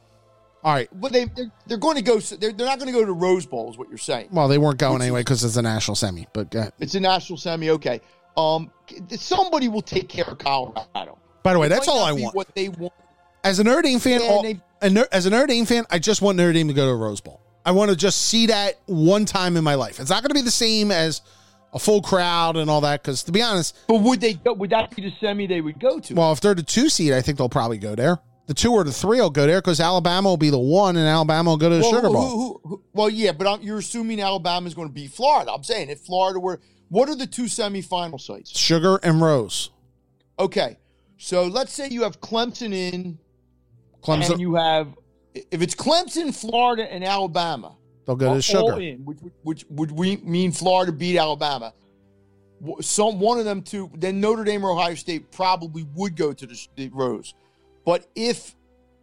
all right. but they they're, they're going to go. They're, they're not going to go to Rose Bowl, is what you're saying. Well, they weren't going anyway because it's a national semi. But It's a national semi. Okay. Um, somebody will take care of Colorado. by the way, It that's all I want. What they want. As a Notre Dame fan, all- they- as a Notre Dame fan, I just want Notre Dame to go to a Rose Bowl. I want to just see that one time in my life. It's not going to be the same as a full crowd and all that. Because to be honest, But would they go? Would that be the semi they would go to? well, if they're the two seed, I think they'll probably go there. The two or the three will go there because Alabama will be the one, and Alabama will go to the well, Sugar Bowl. who- who- well, yeah, but I'm, you're assuming Alabama is going to beat Florida. I'm saying if Florida were, what are the two semifinal sites? Sugar and Rose. Okay, so let's say you have Clemson in, Clemson, and you have if it's Clemson, Florida, and Alabama. They'll go to Sugar. in, which, which would we mean Florida beat Alabama. Some one of them two, then Notre Dame or Ohio State probably would go to the, the Rose. But if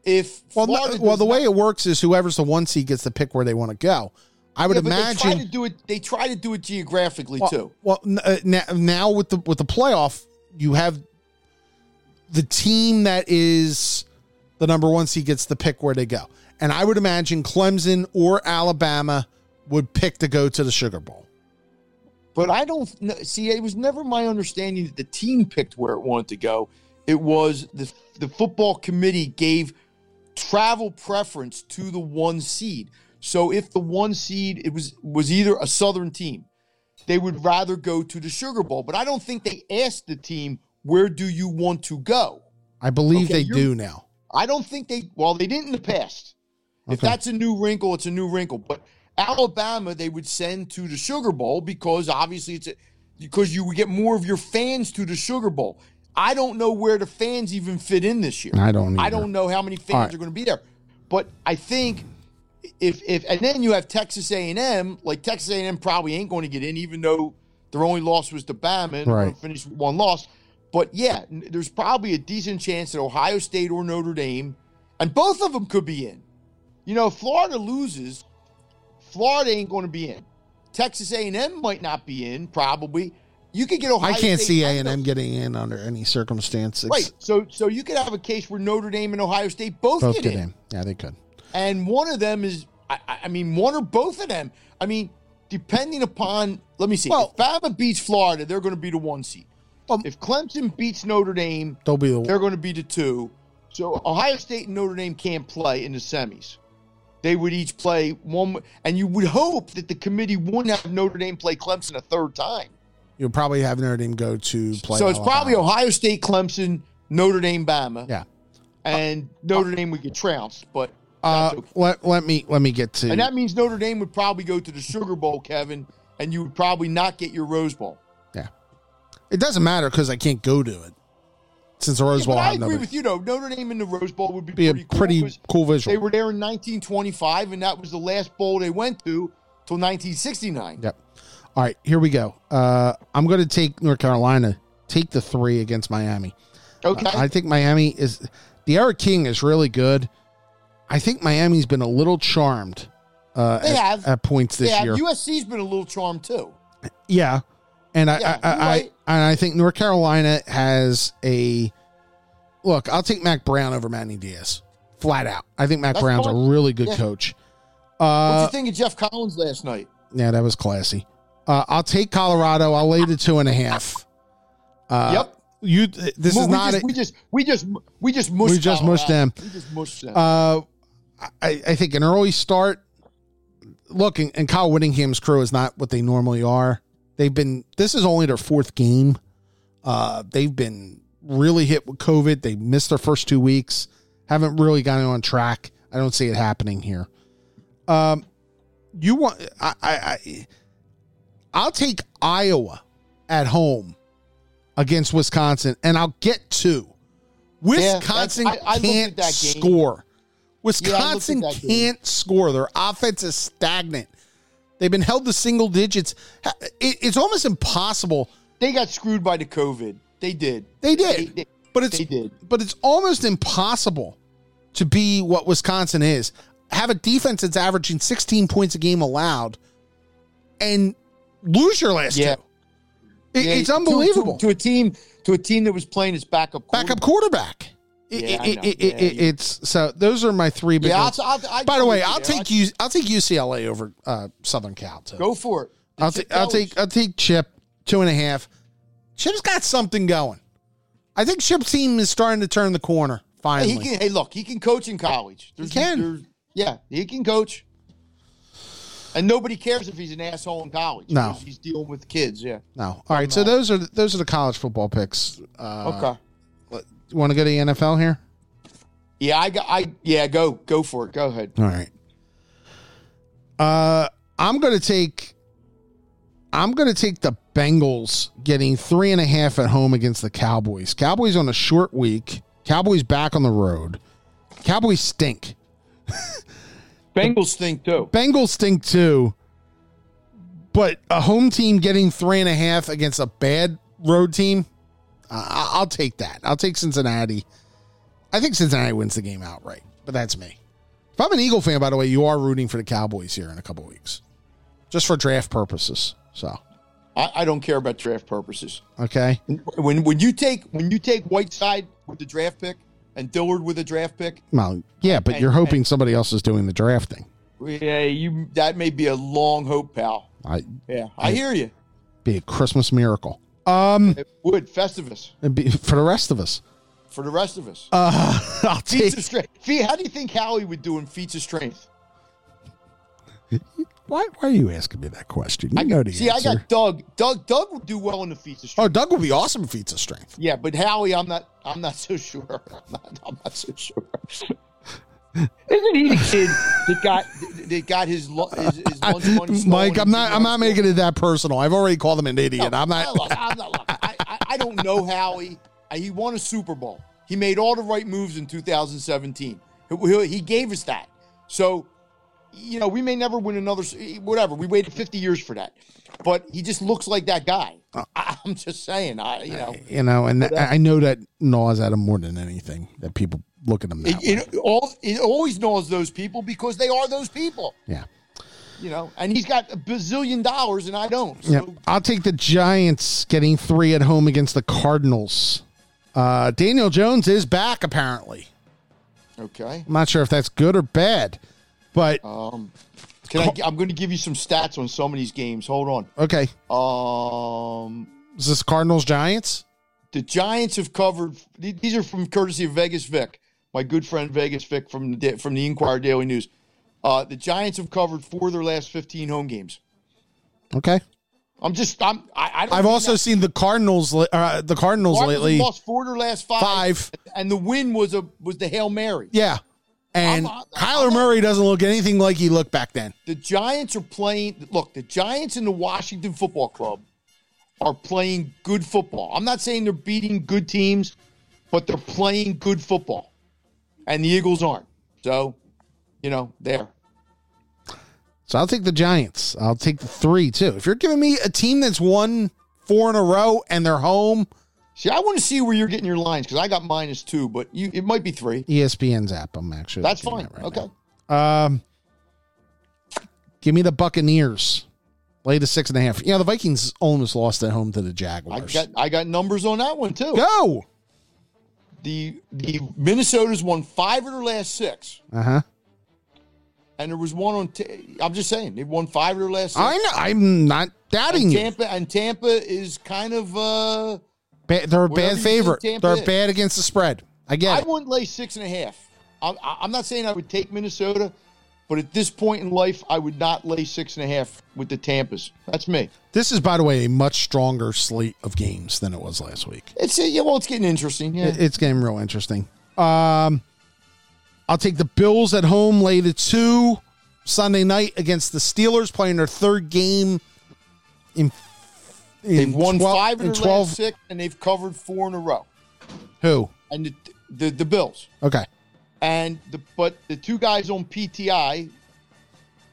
if Well, no- well, the way it works is whoever's the one seed gets to pick where they want to go. I would Yeah, but they try to imagine. do it. They try to do it geographically Well, too. well uh, now, now with the with the playoff, you have the team that is the number one seed gets to pick where they go, and I would imagine Clemson or Alabama would pick to go to the Sugar Bowl. But I don't see. It was never my understanding that the team picked where it wanted to go. It was the the football committee gave travel preference to the one seed. So if the one seed it was was either a Southern team, they would rather go to the Sugar Bowl. But I don't think they asked the team where do you want to go. I believe Okay, they do now. I don't think they. Well, they didn't in the past. If Okay. that's a new wrinkle, it's a new wrinkle. But Alabama, they would send to the Sugar Bowl because obviously it's a, because you would get more of your fans to the Sugar Bowl. I don't know where the fans even fit in this year. I don't I don't know how many fans right. are going to be there. But I think if if and then you have Texas A and M, like Texas A and M probably ain't going to get in, even though their only loss was to Bama and Right. going to finish with one loss. But yeah, there's probably a decent chance that Ohio State or Notre Dame, and both of them could be in. You know, if Florida loses, Florida ain't going to be in. Texas A and M might not be in, probably. You could get Ohio. I can't State see A and M getting in under any circumstances. Right. So so you could have a case where Notre Dame and Ohio State both, both get, in. in. Yeah, they could. and one of them is I, I- mean one or both of them. I mean, depending upon let me see. Well- if Bama beats Florida, they're going to be the one seed. Well- if Clemson beats Notre Dame, They'll be the they're going to be the two. So Ohio State and Notre Dame can't play in the semis. They would each play one, and you would hope that the committee wouldn't have Notre Dame play Clemson a third time. You'll probably have Notre Dame go to play. so it's Alabama. probably Ohio State, Clemson, Notre Dame, Bama, yeah. and Notre Dame would get trounced. But Uh, okay. let let me let me get to And that means Notre Dame would probably go to the Sugar Bowl, Kevin, and you would probably not get your Rose Bowl. yeah. It doesn't matter because I can't go to it since the Rose Yeah, Bowl. but I agree nobody. with you, though. Notre Dame in the Rose Bowl would be, Be a pretty cool. cool visual. They were there in 1925, and that was the last bowl they went to till 1969. Yep. All right, here we go. Uh, I'm going to take North Carolina. Take the three against Miami. Okay. I think Miami is the D'Eriq King is really good. I think Miami's been a little charmed uh, They at, have. at points this year. yeah, year. USC's been a little charmed too. yeah, and I, Yeah, I, I, right. I and I think North Carolina has a look. I'll take Mack Brown over Manny Diaz, flat out. I think Mack That's Brown's fine. a really good Yeah. coach. Uh, you think of Geoff Collins last night? yeah, that was classy. Uh, I'll take Colorado. I'll lay the two and a half. Uh, Yep. You. This we, is not. Just, a- we just we just we just mushed We just mushed them. We just mushed them. Uh, I, I think an early start. Look, and, and Kyle Whittingham's crew is not what they normally are. They've been. This is only their fourth game. Uh, they've been really hit with COVID. They missed their first two weeks. Haven't really gotten on track. I don't see it happening here. Um, you want? I, I, I I'll take Iowa at home against Wisconsin, and I'll get two. Wisconsin that's- I- I can't that game. score. Wisconsin game. can't score. Their offense is stagnant. They've been held to single digits. It's almost impossible. they got screwed by the COVID. They did. They did, They- they- but it's they did. but it's almost impossible to be what Wisconsin is. Have a defense that's averaging 16 points a game allowed, and lose your last Yeah. two. It- Yeah, it's unbelievable. to, to a team to a team that was playing its backup. Backup quarterback. It- Yeah, it- it- Yeah, you- it's so those are my three big Yeah. I'll, I'll, I By the way, I'll take U, I'll take UCLA over uh, Southern Cal too. Go for it. I'll, It's a I'll take I'll take Chip two and a half. Chip's got something going. I think Chip's team is starting to turn the corner Hey, finally. he can, hey, look, he can coach in college. There's, can. there's- yeah, he can coach. And nobody cares if he's an asshole in college. No. he's dealing with kids. Yeah. No. All right. So those are those are the college football picks. Uh, okay. You want to go to the NFL here? Yeah, I got. I yeah. Go go for it. Go ahead. All right. Uh, I'm going to take. I'm going to take the Bengals getting three and a half at home against the Cowboys. Cowboys on a short week. Cowboys back on the road. Cowboys stink. <laughs> Bengals stink too. Bengals stink too. But a home team getting three and a half against a bad road team, uh, I'll take that. I'll take Cincinnati. I think Cincinnati wins the game outright, but that's me. If I'm an Eagle fan, by the way, you are rooting for the Cowboys here in a couple weeks, just for draft purposes. So, I, I don't care about draft purposes. okay, When when you take when you take Whiteside with the draft pick and Dillard with a draft pick, well, yeah, but And- you're hoping somebody else is doing the drafting. yeah, you that may be a long hope, pal. I Yeah, I hear you. be a Christmas miracle. Um, It would Festivus it'd be, for the rest of us, for the rest of us. uh, <laughs> I'll feats take. of strength. Fee- How do you think Howie would do in feats of strength? Why, why are you asking me that question? You I know the see. answer. I got Doug. Doug. Doug would do well in the feats of strength. Oh, Doug would be awesome in feats of strength. Yeah, but Howie, I'm not. I'm not so sure. <laughs> I'm not, I'm not so sure. Isn't he the kid that got <laughs> that got his lu- his, his lunch money Mike, I'm not. I'm not it? making it that personal. I've already called him an idiot. I'm not. Look, I'm not. Look, I, I, I don't know Howie. Uh, He won a Super Bowl. He made all the right moves in 2017. He, he- he gave us that. So, you know, we may never win another. Whatever. We waited 50 years for that. But he just looks like that guy. I, <laughs> I'm just saying. I, you know, You know, and th- I know that gnaws at him more than anything. That people look at them. it, it, all, it always knows those people because they are those people. Yeah. You know, and he's got a bazillion dollars and I don't. So, Yeah. I'll take the Giants getting three at home against the Cardinals. Uh, Daniel Jones is back apparently. okay. I'm not sure if that's good or bad, but Um, can I? I'm going to give you some stats on some of these games. Hold on. okay. Um, Is this Cardinals Giants? the Giants have covered. These are from courtesy of Vegas Vic, my good friend Vegas Vic from the from the Inquirer Daily News. Uh, the Giants have covered four of their last 15 home games. Okay. I'm just. I'm. I, I I've also that- seen the Cardinals. Uh, the Cardinals Cardinals lately. lost four of their last five, Five. and the win was a was the hail mary. Yeah. And I'm- I'm- Kyler I'm- Murray doesn't look anything like he looked back then. The Giants are playing. Look, the Giants and the Washington Football Club are playing good football. I'm not saying they're beating good teams, but they're playing good football, and the Eagles aren't. So, you know, there. So I'll take the Giants. I'll take the three too. If you're giving me a team that's won four in a row and they're home, See, I want to see where you're getting your lines because I got minus two, but you it might be three. ESPN's app. I'm actually That's fine. right okay. now. Um, give me the Buccaneers. Lay the six and a half. Yeah, the Vikings almost lost at home to the Jaguars. I got I got numbers on that one too. Go. The the Minnesota's won five of their last six, Uh huh. and there was one on. T- I'm just saying they've won five of their last. Six. I know. I'm not doubting and you. Tampa and Tampa is kind of. uh Ba- they're a bad favorite. They're is. bad against the spread. I get I it. wouldn't lay six and a half. I'm, I'm not saying I would take Minnesota, but at this point in life, I would not lay six and a half with the Tampas. That's me. This is, by the way, a much stronger slate of games than it was last week. It's uh, yeah. Well, it's getting interesting. Yeah. It's getting real interesting. Um, I'll take the Bills at home, lay the two Sunday night against the Steelers, playing their third game in. in They've won 12 five in their 12 last six, and they've covered four in a row. Who? And the the, the Bills Okay. And the but the two guys on PTI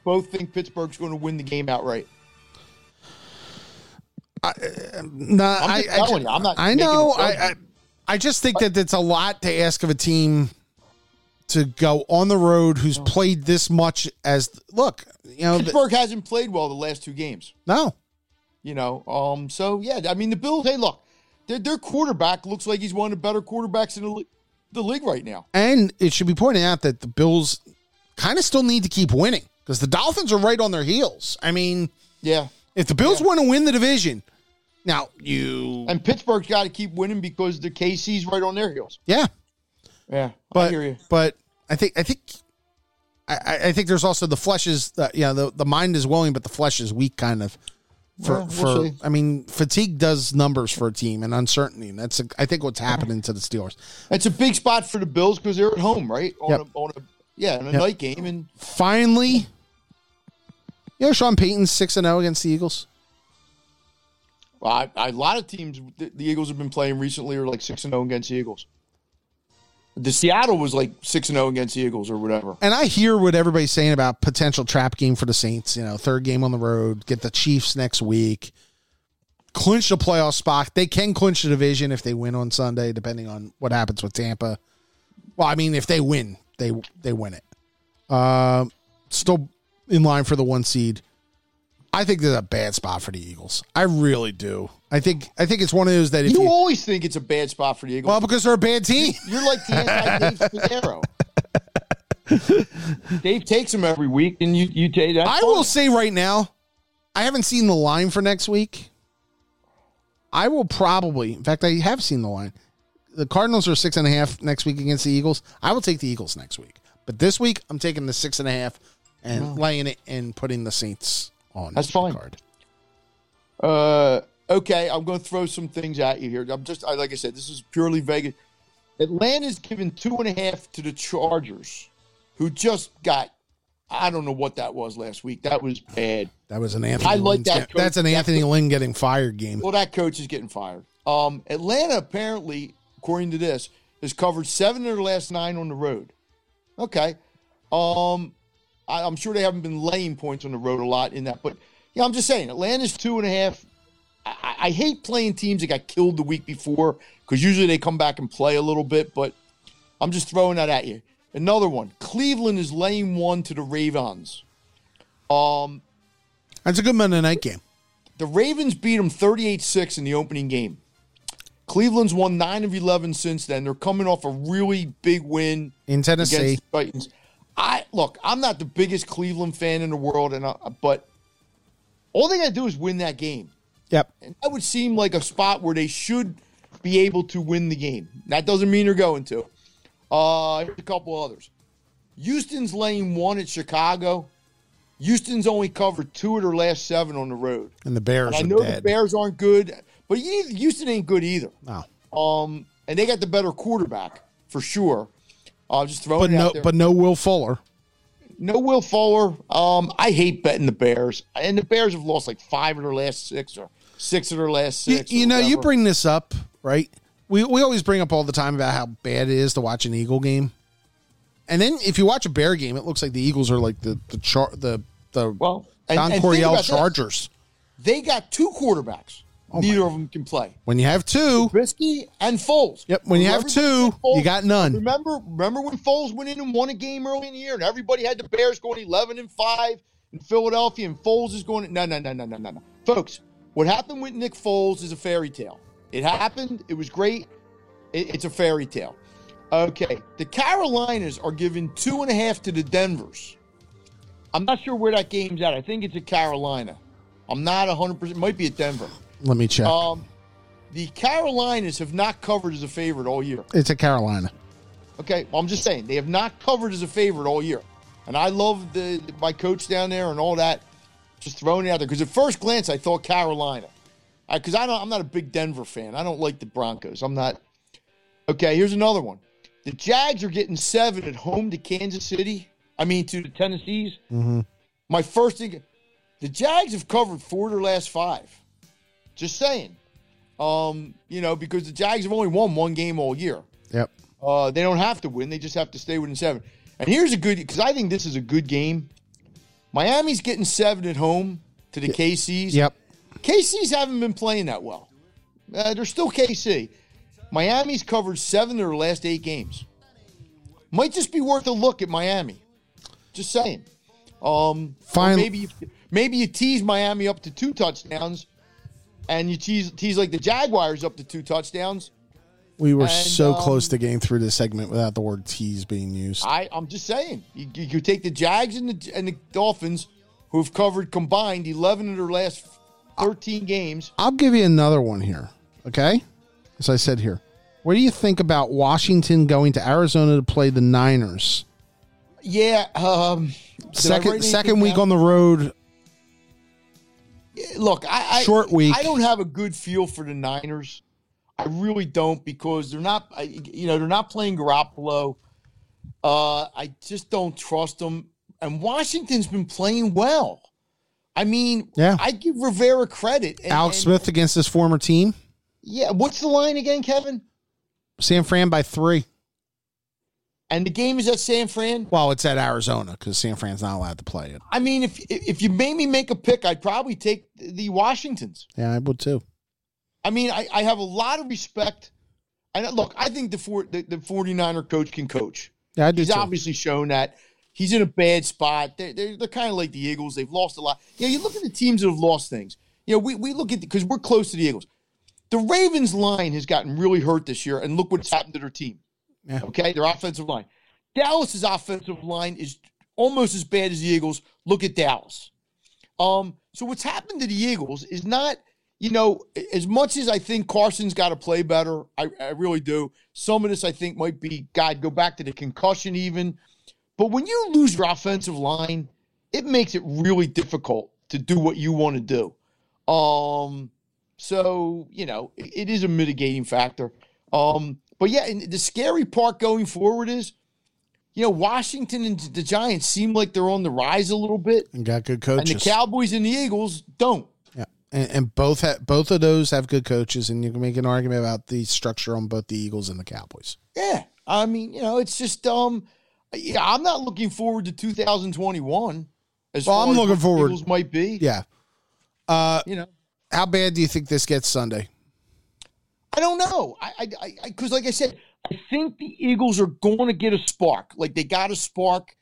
both think Pittsburgh's going to win the game outright. No, I'm I, just I, telling you, I'm not I know. I. I I just think that it's a lot to ask of a team to go on the road who's played this much. As look, you know, the, Pittsburgh hasn't played well the last two games. no, You know, um, so yeah, I mean the Bills. Hey, look, their their quarterback looks like he's one of the better quarterbacks in the, le- the league right now. and it should be pointed out that the Bills kind of still need to keep winning because the Dolphins are right on their heels. I mean, Yeah, if the Bills want to win the division, now you, and Pittsburgh's got to keep winning because the KC's right on their heels. yeah, Yeah, I but you. but I think I think I, I think there's also the flesh is uh, yeah the the mind is willing, but the flesh is weak, kind of. For Well, we'll for. I mean, fatigue does numbers for a team and uncertainty. And that's I think what's happening to the Steelers. It's a big spot for the Bills because they're at home, right? On Yep. a, on a yeah, in a Yep. night game, and Finally, you know, Sean Payton's six and zero against the Eagles. well, I, I, a lot of teams the, the Eagles have been playing recently are like six and zero against the Eagles. The Seattle was like six and zero against the Eagles or whatever. And I hear what everybody's saying about potential trap game for the Saints. You know, third game on the road, get the Chiefs next week, clinch the playoff spot. They can clinch the division if they win on Sunday, depending on what happens with Tampa. Well, I mean, if they win, they they win it. Um, still in line for the one seed. I think there's a bad spot for the Eagles. I really do. I think I think it's one of those that if You you, always think it's a bad spot for the Eagles. well because they're a bad team. You're like the anti <laughs> Dave takes him every week, and you you take that. I will say right now, I haven't seen the line for next week. I will probably, in fact, I have seen the line. The Cardinals are six and a half next week against the Eagles. I will take the Eagles next week, but this week I'm taking the six and a half and laying it and putting the Saints on. That's fine. Card. Uh, okay, I'm going to throw some things at you here. I'm just, I, like I said, this is purely Vegas. Atlanta's given two and a half to the Chargers, who just got, I don't know what that was last week. That was bad. That was an Anthony. I like Lynn's that coach. That's an Anthony Lynn getting fired game. Well, that coach is getting fired. Um, Atlanta apparently, according to this, has covered seven of their last nine on the road. Okay. Um, I, I'm sure they haven't been laying points on the road a lot in that, but yeah, I'm just saying Atlanta's two and a half. I, I- hate playing teams that got killed the week before because usually they come back and play a little bit, but I'm just throwing that at you. Another one. Cleveland is laying one to the Ravens. Um, That's a good Monday night game. the Ravens beat them 38 6 in the opening game. Cleveland's won 9 of 11 since then. They're coming off a really big win In Tennessee, against the Titans. I look, I'm not the biggest Cleveland fan in the world, and I, but all they got to do is win that game. Yep. And that would seem like a spot where they should be able to win the game. That doesn't mean they're going to. Uh, here's a couple others. Houston's laying one at Chicago. Houston's only covered two of their last seven on the road. And the Bears And I know the. Bears aren't good, but Houston ain't good either. no, Um, and they got the better quarterback for sure. Uh, just throw but it no, out there. but no Will Fuller. no Will Fuller. Um, I hate betting the Bears, and the Bears have lost like five of their last six or six of their last You, six. you or know, you bring this up, right? We we always bring up all the time about how bad it is to watch an Eagle game, and then if you watch a Bear game, it looks like the Eagles are like the the char the the well. Don and Coryell this. Chargers. They got two quarterbacks. Oh Neither of them can play. When you have two, Trubisky and Foles. Yep, when you have two, Foles- you got none. Remember, remember when Foles went in and won a game early in the year, and everybody had the Bears going eleven and five in Philadelphia, and Foles is going. No, no, no, no, no, no, no, folks. What happened with Nick Foles is a fairy tale. It happened. It was great. It- it's a fairy tale. Okay, the Carolinas are giving two and a half to the Denvers. I'm not sure where that game's at. I think it's at Carolina. I'm not 100%. It might be at Denver. let me check. Um, the Carolinas have not covered as a favorite all year. it's at Carolina. Okay, well, I'm just saying they have not covered as a favorite all year, and I love the my coach down there and all that. Just throwing it out there because at first glance I thought Carolina, because I, don't. I'm not a big Denver fan. I don't like the Broncos. I'm not. Okay, here's another one. The Jags are getting seven at home to Kansas City. I mean to the Tennessees. My first thing, the Jags have covered four of their last five. Just saying. Um, you know, because the Jags have only won one game all year. Yep. Uh, they don't have to win; they just have to stay within seven. And here's a good because I think this is a good game. Miami's getting seven at home to the KCs. Yep. KCs haven't been playing that well. Uh, they're still KC. Miami's covered seven of their last eight games. Might just be worth a look at Miami. Just saying. Um, Fine. Maybe you, maybe you tease Miami up to two touchdowns, and you tease tease like the Jaguars up to two touchdowns. We were And, so um, close to getting through this segment without the word tease being used. I, I'm just saying, you, you, you take the Jags and the, and the Dolphins, who've covered combined 11 of their last 13 games. I'll give you another one here. Okay. As I said here, what do you think about Washington going to Arizona to play the Niners Yeah. Um, did I write Second second week down? on the road. Look, I, I Short week. I don't have a good feel for the Niners. I really don't because they're not. You know, they're not playing Garoppolo. Uh, I just don't trust them. And Washington's been playing well. I mean, Yeah. I give Rivera credit. And, Alex and- Smith against his former team. Yeah. What's the line again, Kevin? San Fran by three. And the game is at San Fran. Well, it's at Arizona because San Fran's not allowed to play it. I mean, if if you made me make a pick, I'd probably take the Washingtons. Yeah, I would too. I mean, I, I have a lot of respect. And look, I think the, four, the the 49er coach can coach. Yeah, I do He's too. obviously shown that he's in a bad spot. They're, they're, they're kind of like the Eagles. They've lost a lot. You know, you look at the teams that have lost things. You know, we, we look at because we're close to the Eagles. The Ravens line has gotten really hurt this year, and look what's happened to their team. Yeah. Okay, their offensive line. Dallas's offensive line is almost as bad as the Eagles. Look at Dallas. Um, so what's happened to the Eagles is not, you know, as much as I think Carson's got to play better, I, I really do. Some of this I think might be, God, go back to the concussion even. But when you lose your offensive line, it makes it really difficult to do what you want to do. Um, so you know, it, it is a mitigating factor. Um, but yeah, and the scary part going forward is, you know, Washington and the Giants seem like they're on the rise a little bit, and got good coaches. and the Cowboys and the Eagles don't. And, and both ha- both of those have good coaches, and you can make an argument about the structure on both the Eagles and the Cowboys. Yeah, I mean, you know, it's just um, yeah, I'm not looking forward to 2021. As Well, far I'm as looking forward- Eagles might be. Yeah. Uh, you know. how bad do you think this gets Sunday? I don't know. I, I, I, because like I said, I think the Eagles are going to get a spark. Like they got a spark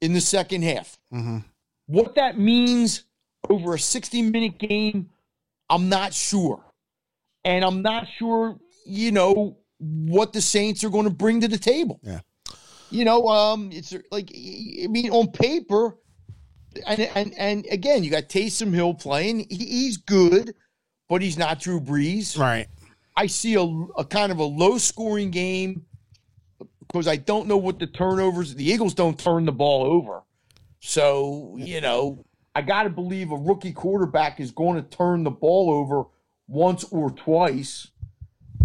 in the second half. Mhm. What that means over a 60 minute game, I'm not sure. And I'm not sure, you know, what the Saints are going to bring to the table. Yeah. You know, um, it's like I mean, on paper, and and and again, you got Taysom Hill playing. He, he's good, but he's not Drew Brees. Right. I see a, a kind of a low scoring game because I don't know what the turnovers. The Eagles don't turn the ball over, so you know I got to believe a rookie quarterback is going to turn the ball over once or twice.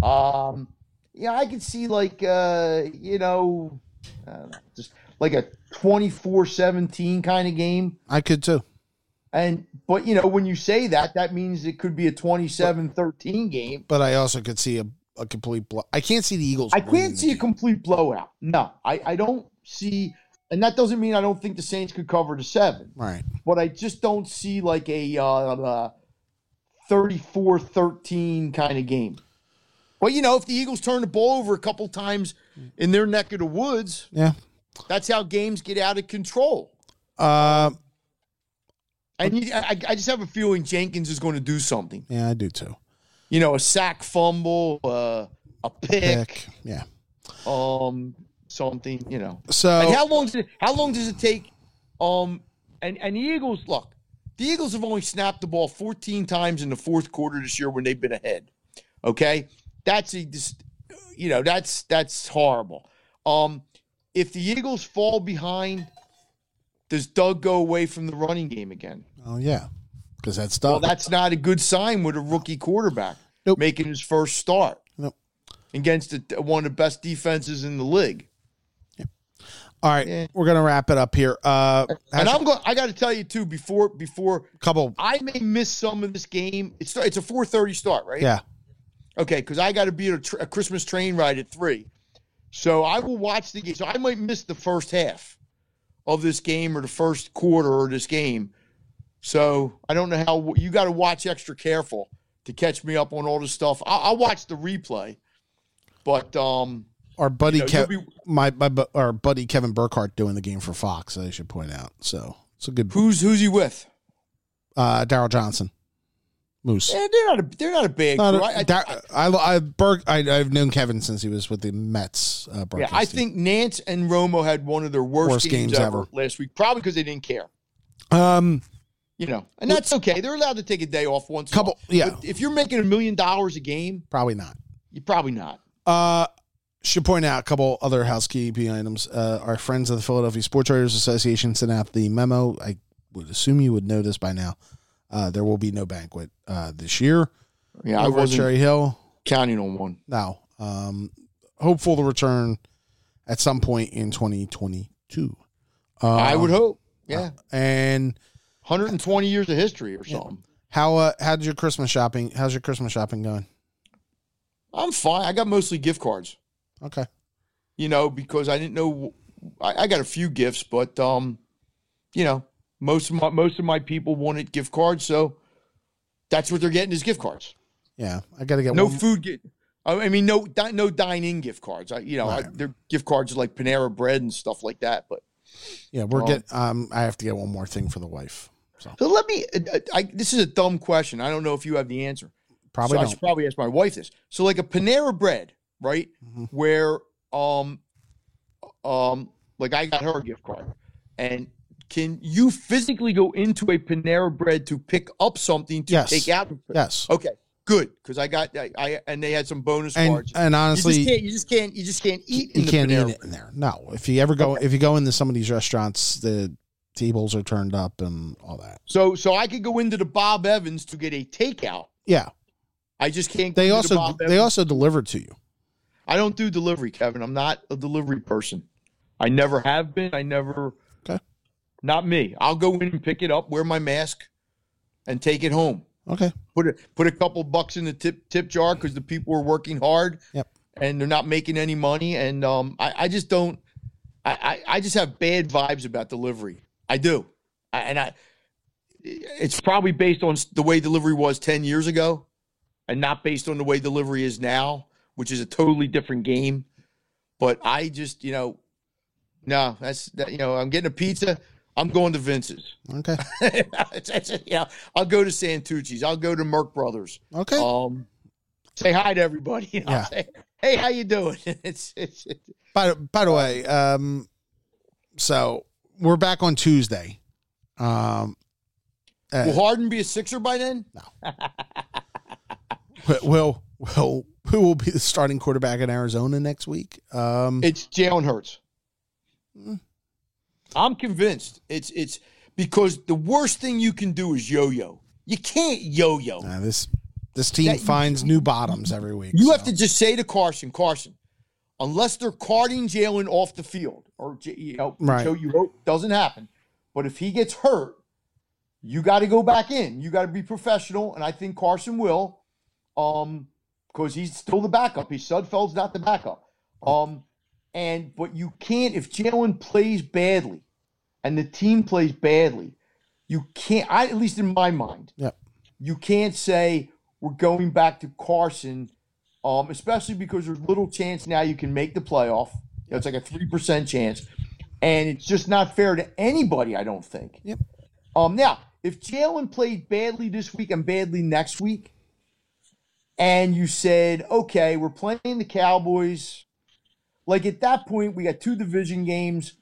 Um, yeah, I could see like uh, you know, know, just like a 24-17 kind of game. I could too. And but you know, when you say that, that means it could be a 27-13 game. But I also could see a, a complete blow. I can't see the Eagles. I can't see a game. complete blowout. No, I, I don't see, and that doesn't mean I don't think the Saints could cover the seven, Right. but I just don't see like a uh, uh, 34-13 kind of game. Well, you know, if the Eagles turn the ball over a couple times in their neck of the woods, Yeah. that's how games get out of control. Uh, And you, I, I just have a feeling Jenkins is going to do something. yeah, I do too. You know, a sack fumble, uh, a pick, Pick. Yeah. um, something. You know. So And how long does it, how long does it take? Um, and and the Eagles look, the Eagles have only snapped the ball 14 times in the fourth quarter this year when they've been ahead. Okay, that's a just, you know that's that's horrible. Um, if the Eagles fall behind, does Doug go away from the running game again? oh yeah, because that's Well, Doug. that's not a good sign with a rookie quarterback Nope. making his first start Nope. against the, one of the best defenses in the league. All right, Yeah. we're gonna wrap it up here. Uh, And I'm going. I got to tell you too. Before before couple. I may miss some of this game. It's it's a 4:30 start, right? Yeah. Okay, because I got to be at a, tr- a Christmas train ride at three, so I will watch the game. So I might miss the first half of this game or the first quarter of this game. So I don't know how you got to watch extra careful to catch me up on all this stuff. I'll, I'll watch the replay, but um, Our buddy you know, Kev, be- my my our buddy Kevin Burkhardt doing the game for Fox. I should point out. So it's a good. who's who's he with? Uh, Daryl Johnston, Moose. Yeah, they're not a they're not a big. Not a- crew. I- I- Dar- I, I, Burke, I, I've known Kevin since he was with the Mets. Uh, Yeah, I team. think Nantz and Romo had one of their worst, Worst games, games ever, ever. last week, probably because they didn't care. Um, You know, and that's okay. They're allowed to take a day off once. in a Couple- yeah. But if you're making a million dollars a game, probably not. you're probably not. Uh, should point out a couple other housekeeping items. Uh, our friends of the Philadelphia Sports Writers Association sent out the memo. I would assume you would know this by now. Uh, there will be no banquet uh, this year. Yeah, I over wasn't Cherry Hill. counting on one. No. Um, hopeful to return at some point in 2022. Um, I would hope. Yeah, And 120 years of history or something. how uh, how did your Christmas shopping? How's your Christmas shopping going? I'm fine. I got mostly gift cards. Okay. You know, because I didn't know. I, I got a few gifts, but um, you know, most of my most of my people wanted gift cards, so that's what they're getting is gift cards. Yeah, I got to get No one. food. Get, I mean, no di- no dine-in gift cards. I, you know, Right. they're gift cards like Panera Bread and stuff like that. But Yeah, we're Oh. get. Um, I have to get one more thing for the wife. So so let me. uh, I, this is a dumb question. I don't know if you have the answer. probably so I should probably ask my wife this. So like a Panera Bread, right? Mhm. Where um um like I got her a gift card, and can you physically go into a Panera Bread to pick up something to Yes. take out? Yes. Okay, good because I got I, I and they had some bonus And cards. and you honestly, just can't you just can't you just can't eat in you the can't Panera eat it in there. No, if you ever go, if you go into some of these restaurants, the tables are turned up and all that. So so I could go into the Bob Evans to get a takeout. Yeah, I just can't. They also the they also deliver to you. I don't do delivery, Kevin. I'm not a delivery person. I never have been. I never. Okay. Not me. I'll go in and pick it up, wear my mask, and take it home. Okay. Put a put a couple bucks in the tip tip jar because the people are working hard. Yep. And they're not making any money, and um, I, I just don't. I, I I just have bad vibes about delivery. I do, I, and I. It's probably based on the way delivery was ten years ago, and not based on the way delivery is now, which is a totally different game. But I just, you know, no, that's that. You know, I'm getting a pizza. I'm going to Vince's. Okay. It's- it's- you know, I'll go to Santucci's. I'll go to Merck Brothers. Okay. Um, say hi to everybody. <laughs> You know, Yeah. say, hey, how you doing? <laughs> It's, it's, it's By by the way, um, so we're back on Tuesday. Um, uh, will Harden be a Sixer by then? No. <laughs> will will who will be the starting quarterback in Arizona next week? Um, It's Jalen Hurts. Mm. I'm convinced. It's it's because the worst thing you can do is yo-yo. You can't yo-yo. uh, this this team That- finds new bottoms every week. You so. have to just say to Carson, Carson, unless they're carting Jalen off the field, or you know, Right. so you hope doesn't happen. But if he gets hurt, you got to go back in. You got to be professional, and I think Carson will, um, because he's still the backup. He's Sudfeld's not the backup. Um, and but you can't if Jalen plays badly, and the team plays badly, you can't. I at least in my mind, Yep. you can't say we're going back to Carson, um, especially because there's little chance now you can make the playoff. You know, it's like a three percent chance, and it's just not fair to anybody. I don't think. Yep. Um, now, if Jalen played badly this week and badly next week, and you said, okay, we're playing the Cowboys, like at that point, we got two division games.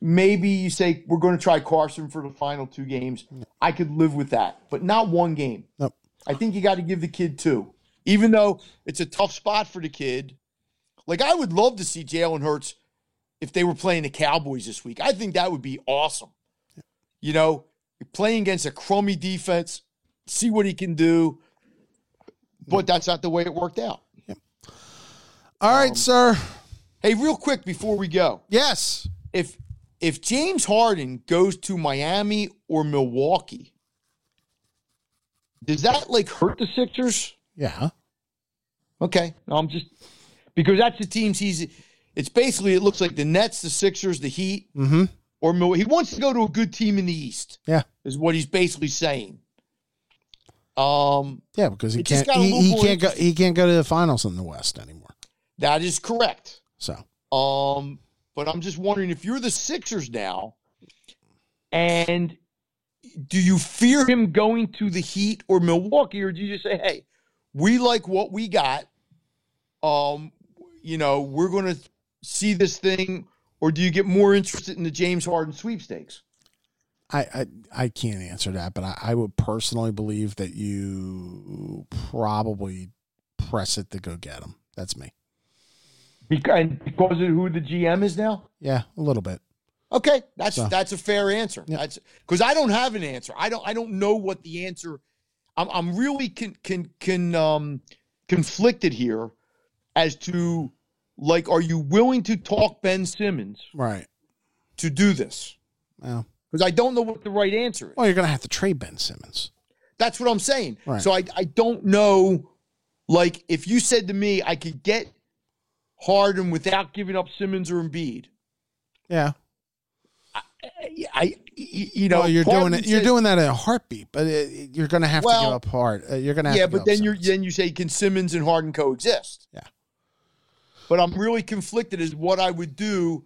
Maybe you say we're going to try Carson for the final two games. I could live with that, but not one game. Nope. I think you got to give the kid two, even though it's a tough spot for the kid. Like I would love to see Jalen Hurts if they were playing the Cowboys this week. I think that would be awesome. You know, playing against a crummy defense, see what he can do. But that's not the way it worked out. All right, um, sir. Hey, real quick before we go, Yes. if if James Harden goes to Miami or Milwaukee, does that like hurt the Sixers? Yeah. Okay, no, I'm just because that's the teams he's. It's basically it looks like the Nets, the Sixers, the Heat, Mm-hmm. or Mil- he wants to go to a good team in the East. Yeah. is what he's basically saying. Um, Yeah, because he can't he, he can't go he can't go to the finals in the West anymore. that is correct. So Um, but I'm just wondering if you're the Sixers now, and do you fear him going to the Heat or Milwaukee, or do you just say, "Hey, we like what we got. Um, you know, we're going to see this thing," or do you get more interested in the James Harden sweepstakes? I, I I can't answer that, but I, I would personally believe that you probably press it to go get him. That's me. Because, because of who the GM is now. Yeah, a little bit. Okay, that's So- that's a fair answer. Yeah. That's because I don't have an answer. I don't I don't know what the answer. I'm I'm really can can can um conflicted here as to like, are you willing to talk Ben Simmons Right. to do this? Well, Because I don't know what the right answer is. well, you're going to have to trade Ben Simmons. That's what I'm saying. Right. So I I don't know. Like, if you said to me I could get Harden without giving up Simmons or Embiid, Yeah. I, I you know, well, you're Harden doing it. You're doing that in a heartbeat, but it, you're going to have to Well, give up hard. Uh, you're going to have yeah, to but then you then you say can Simmons and Harden coexist? Yeah. But I'm really conflicted as what I would do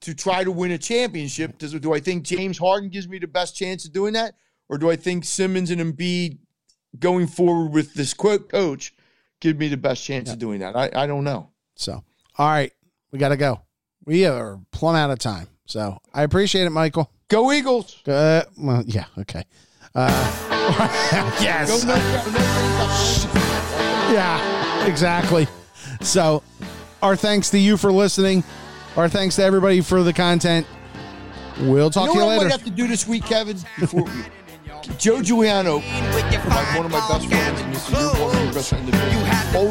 to try to win a championship. Does do I think James Harden gives me the best chance of doing that, or do I think Simmons and Embiid going forward with this quote coach give me the best chance of doing that? I, I don't know. So, all right, we got to go. We are plumb out of time. So I appreciate it, Michael. Go Eagles! Uh, well, yeah, okay. Uh, <laughs> yes. Go no, no, no, Yeah, exactly. So, our thanks to you for listening. Our thanks to everybody for the content. We'll talk You know to you what I later. might have to do this week, Kevin? Before we, Joe Juliano, like one of my best friends, and this is your one of your best friends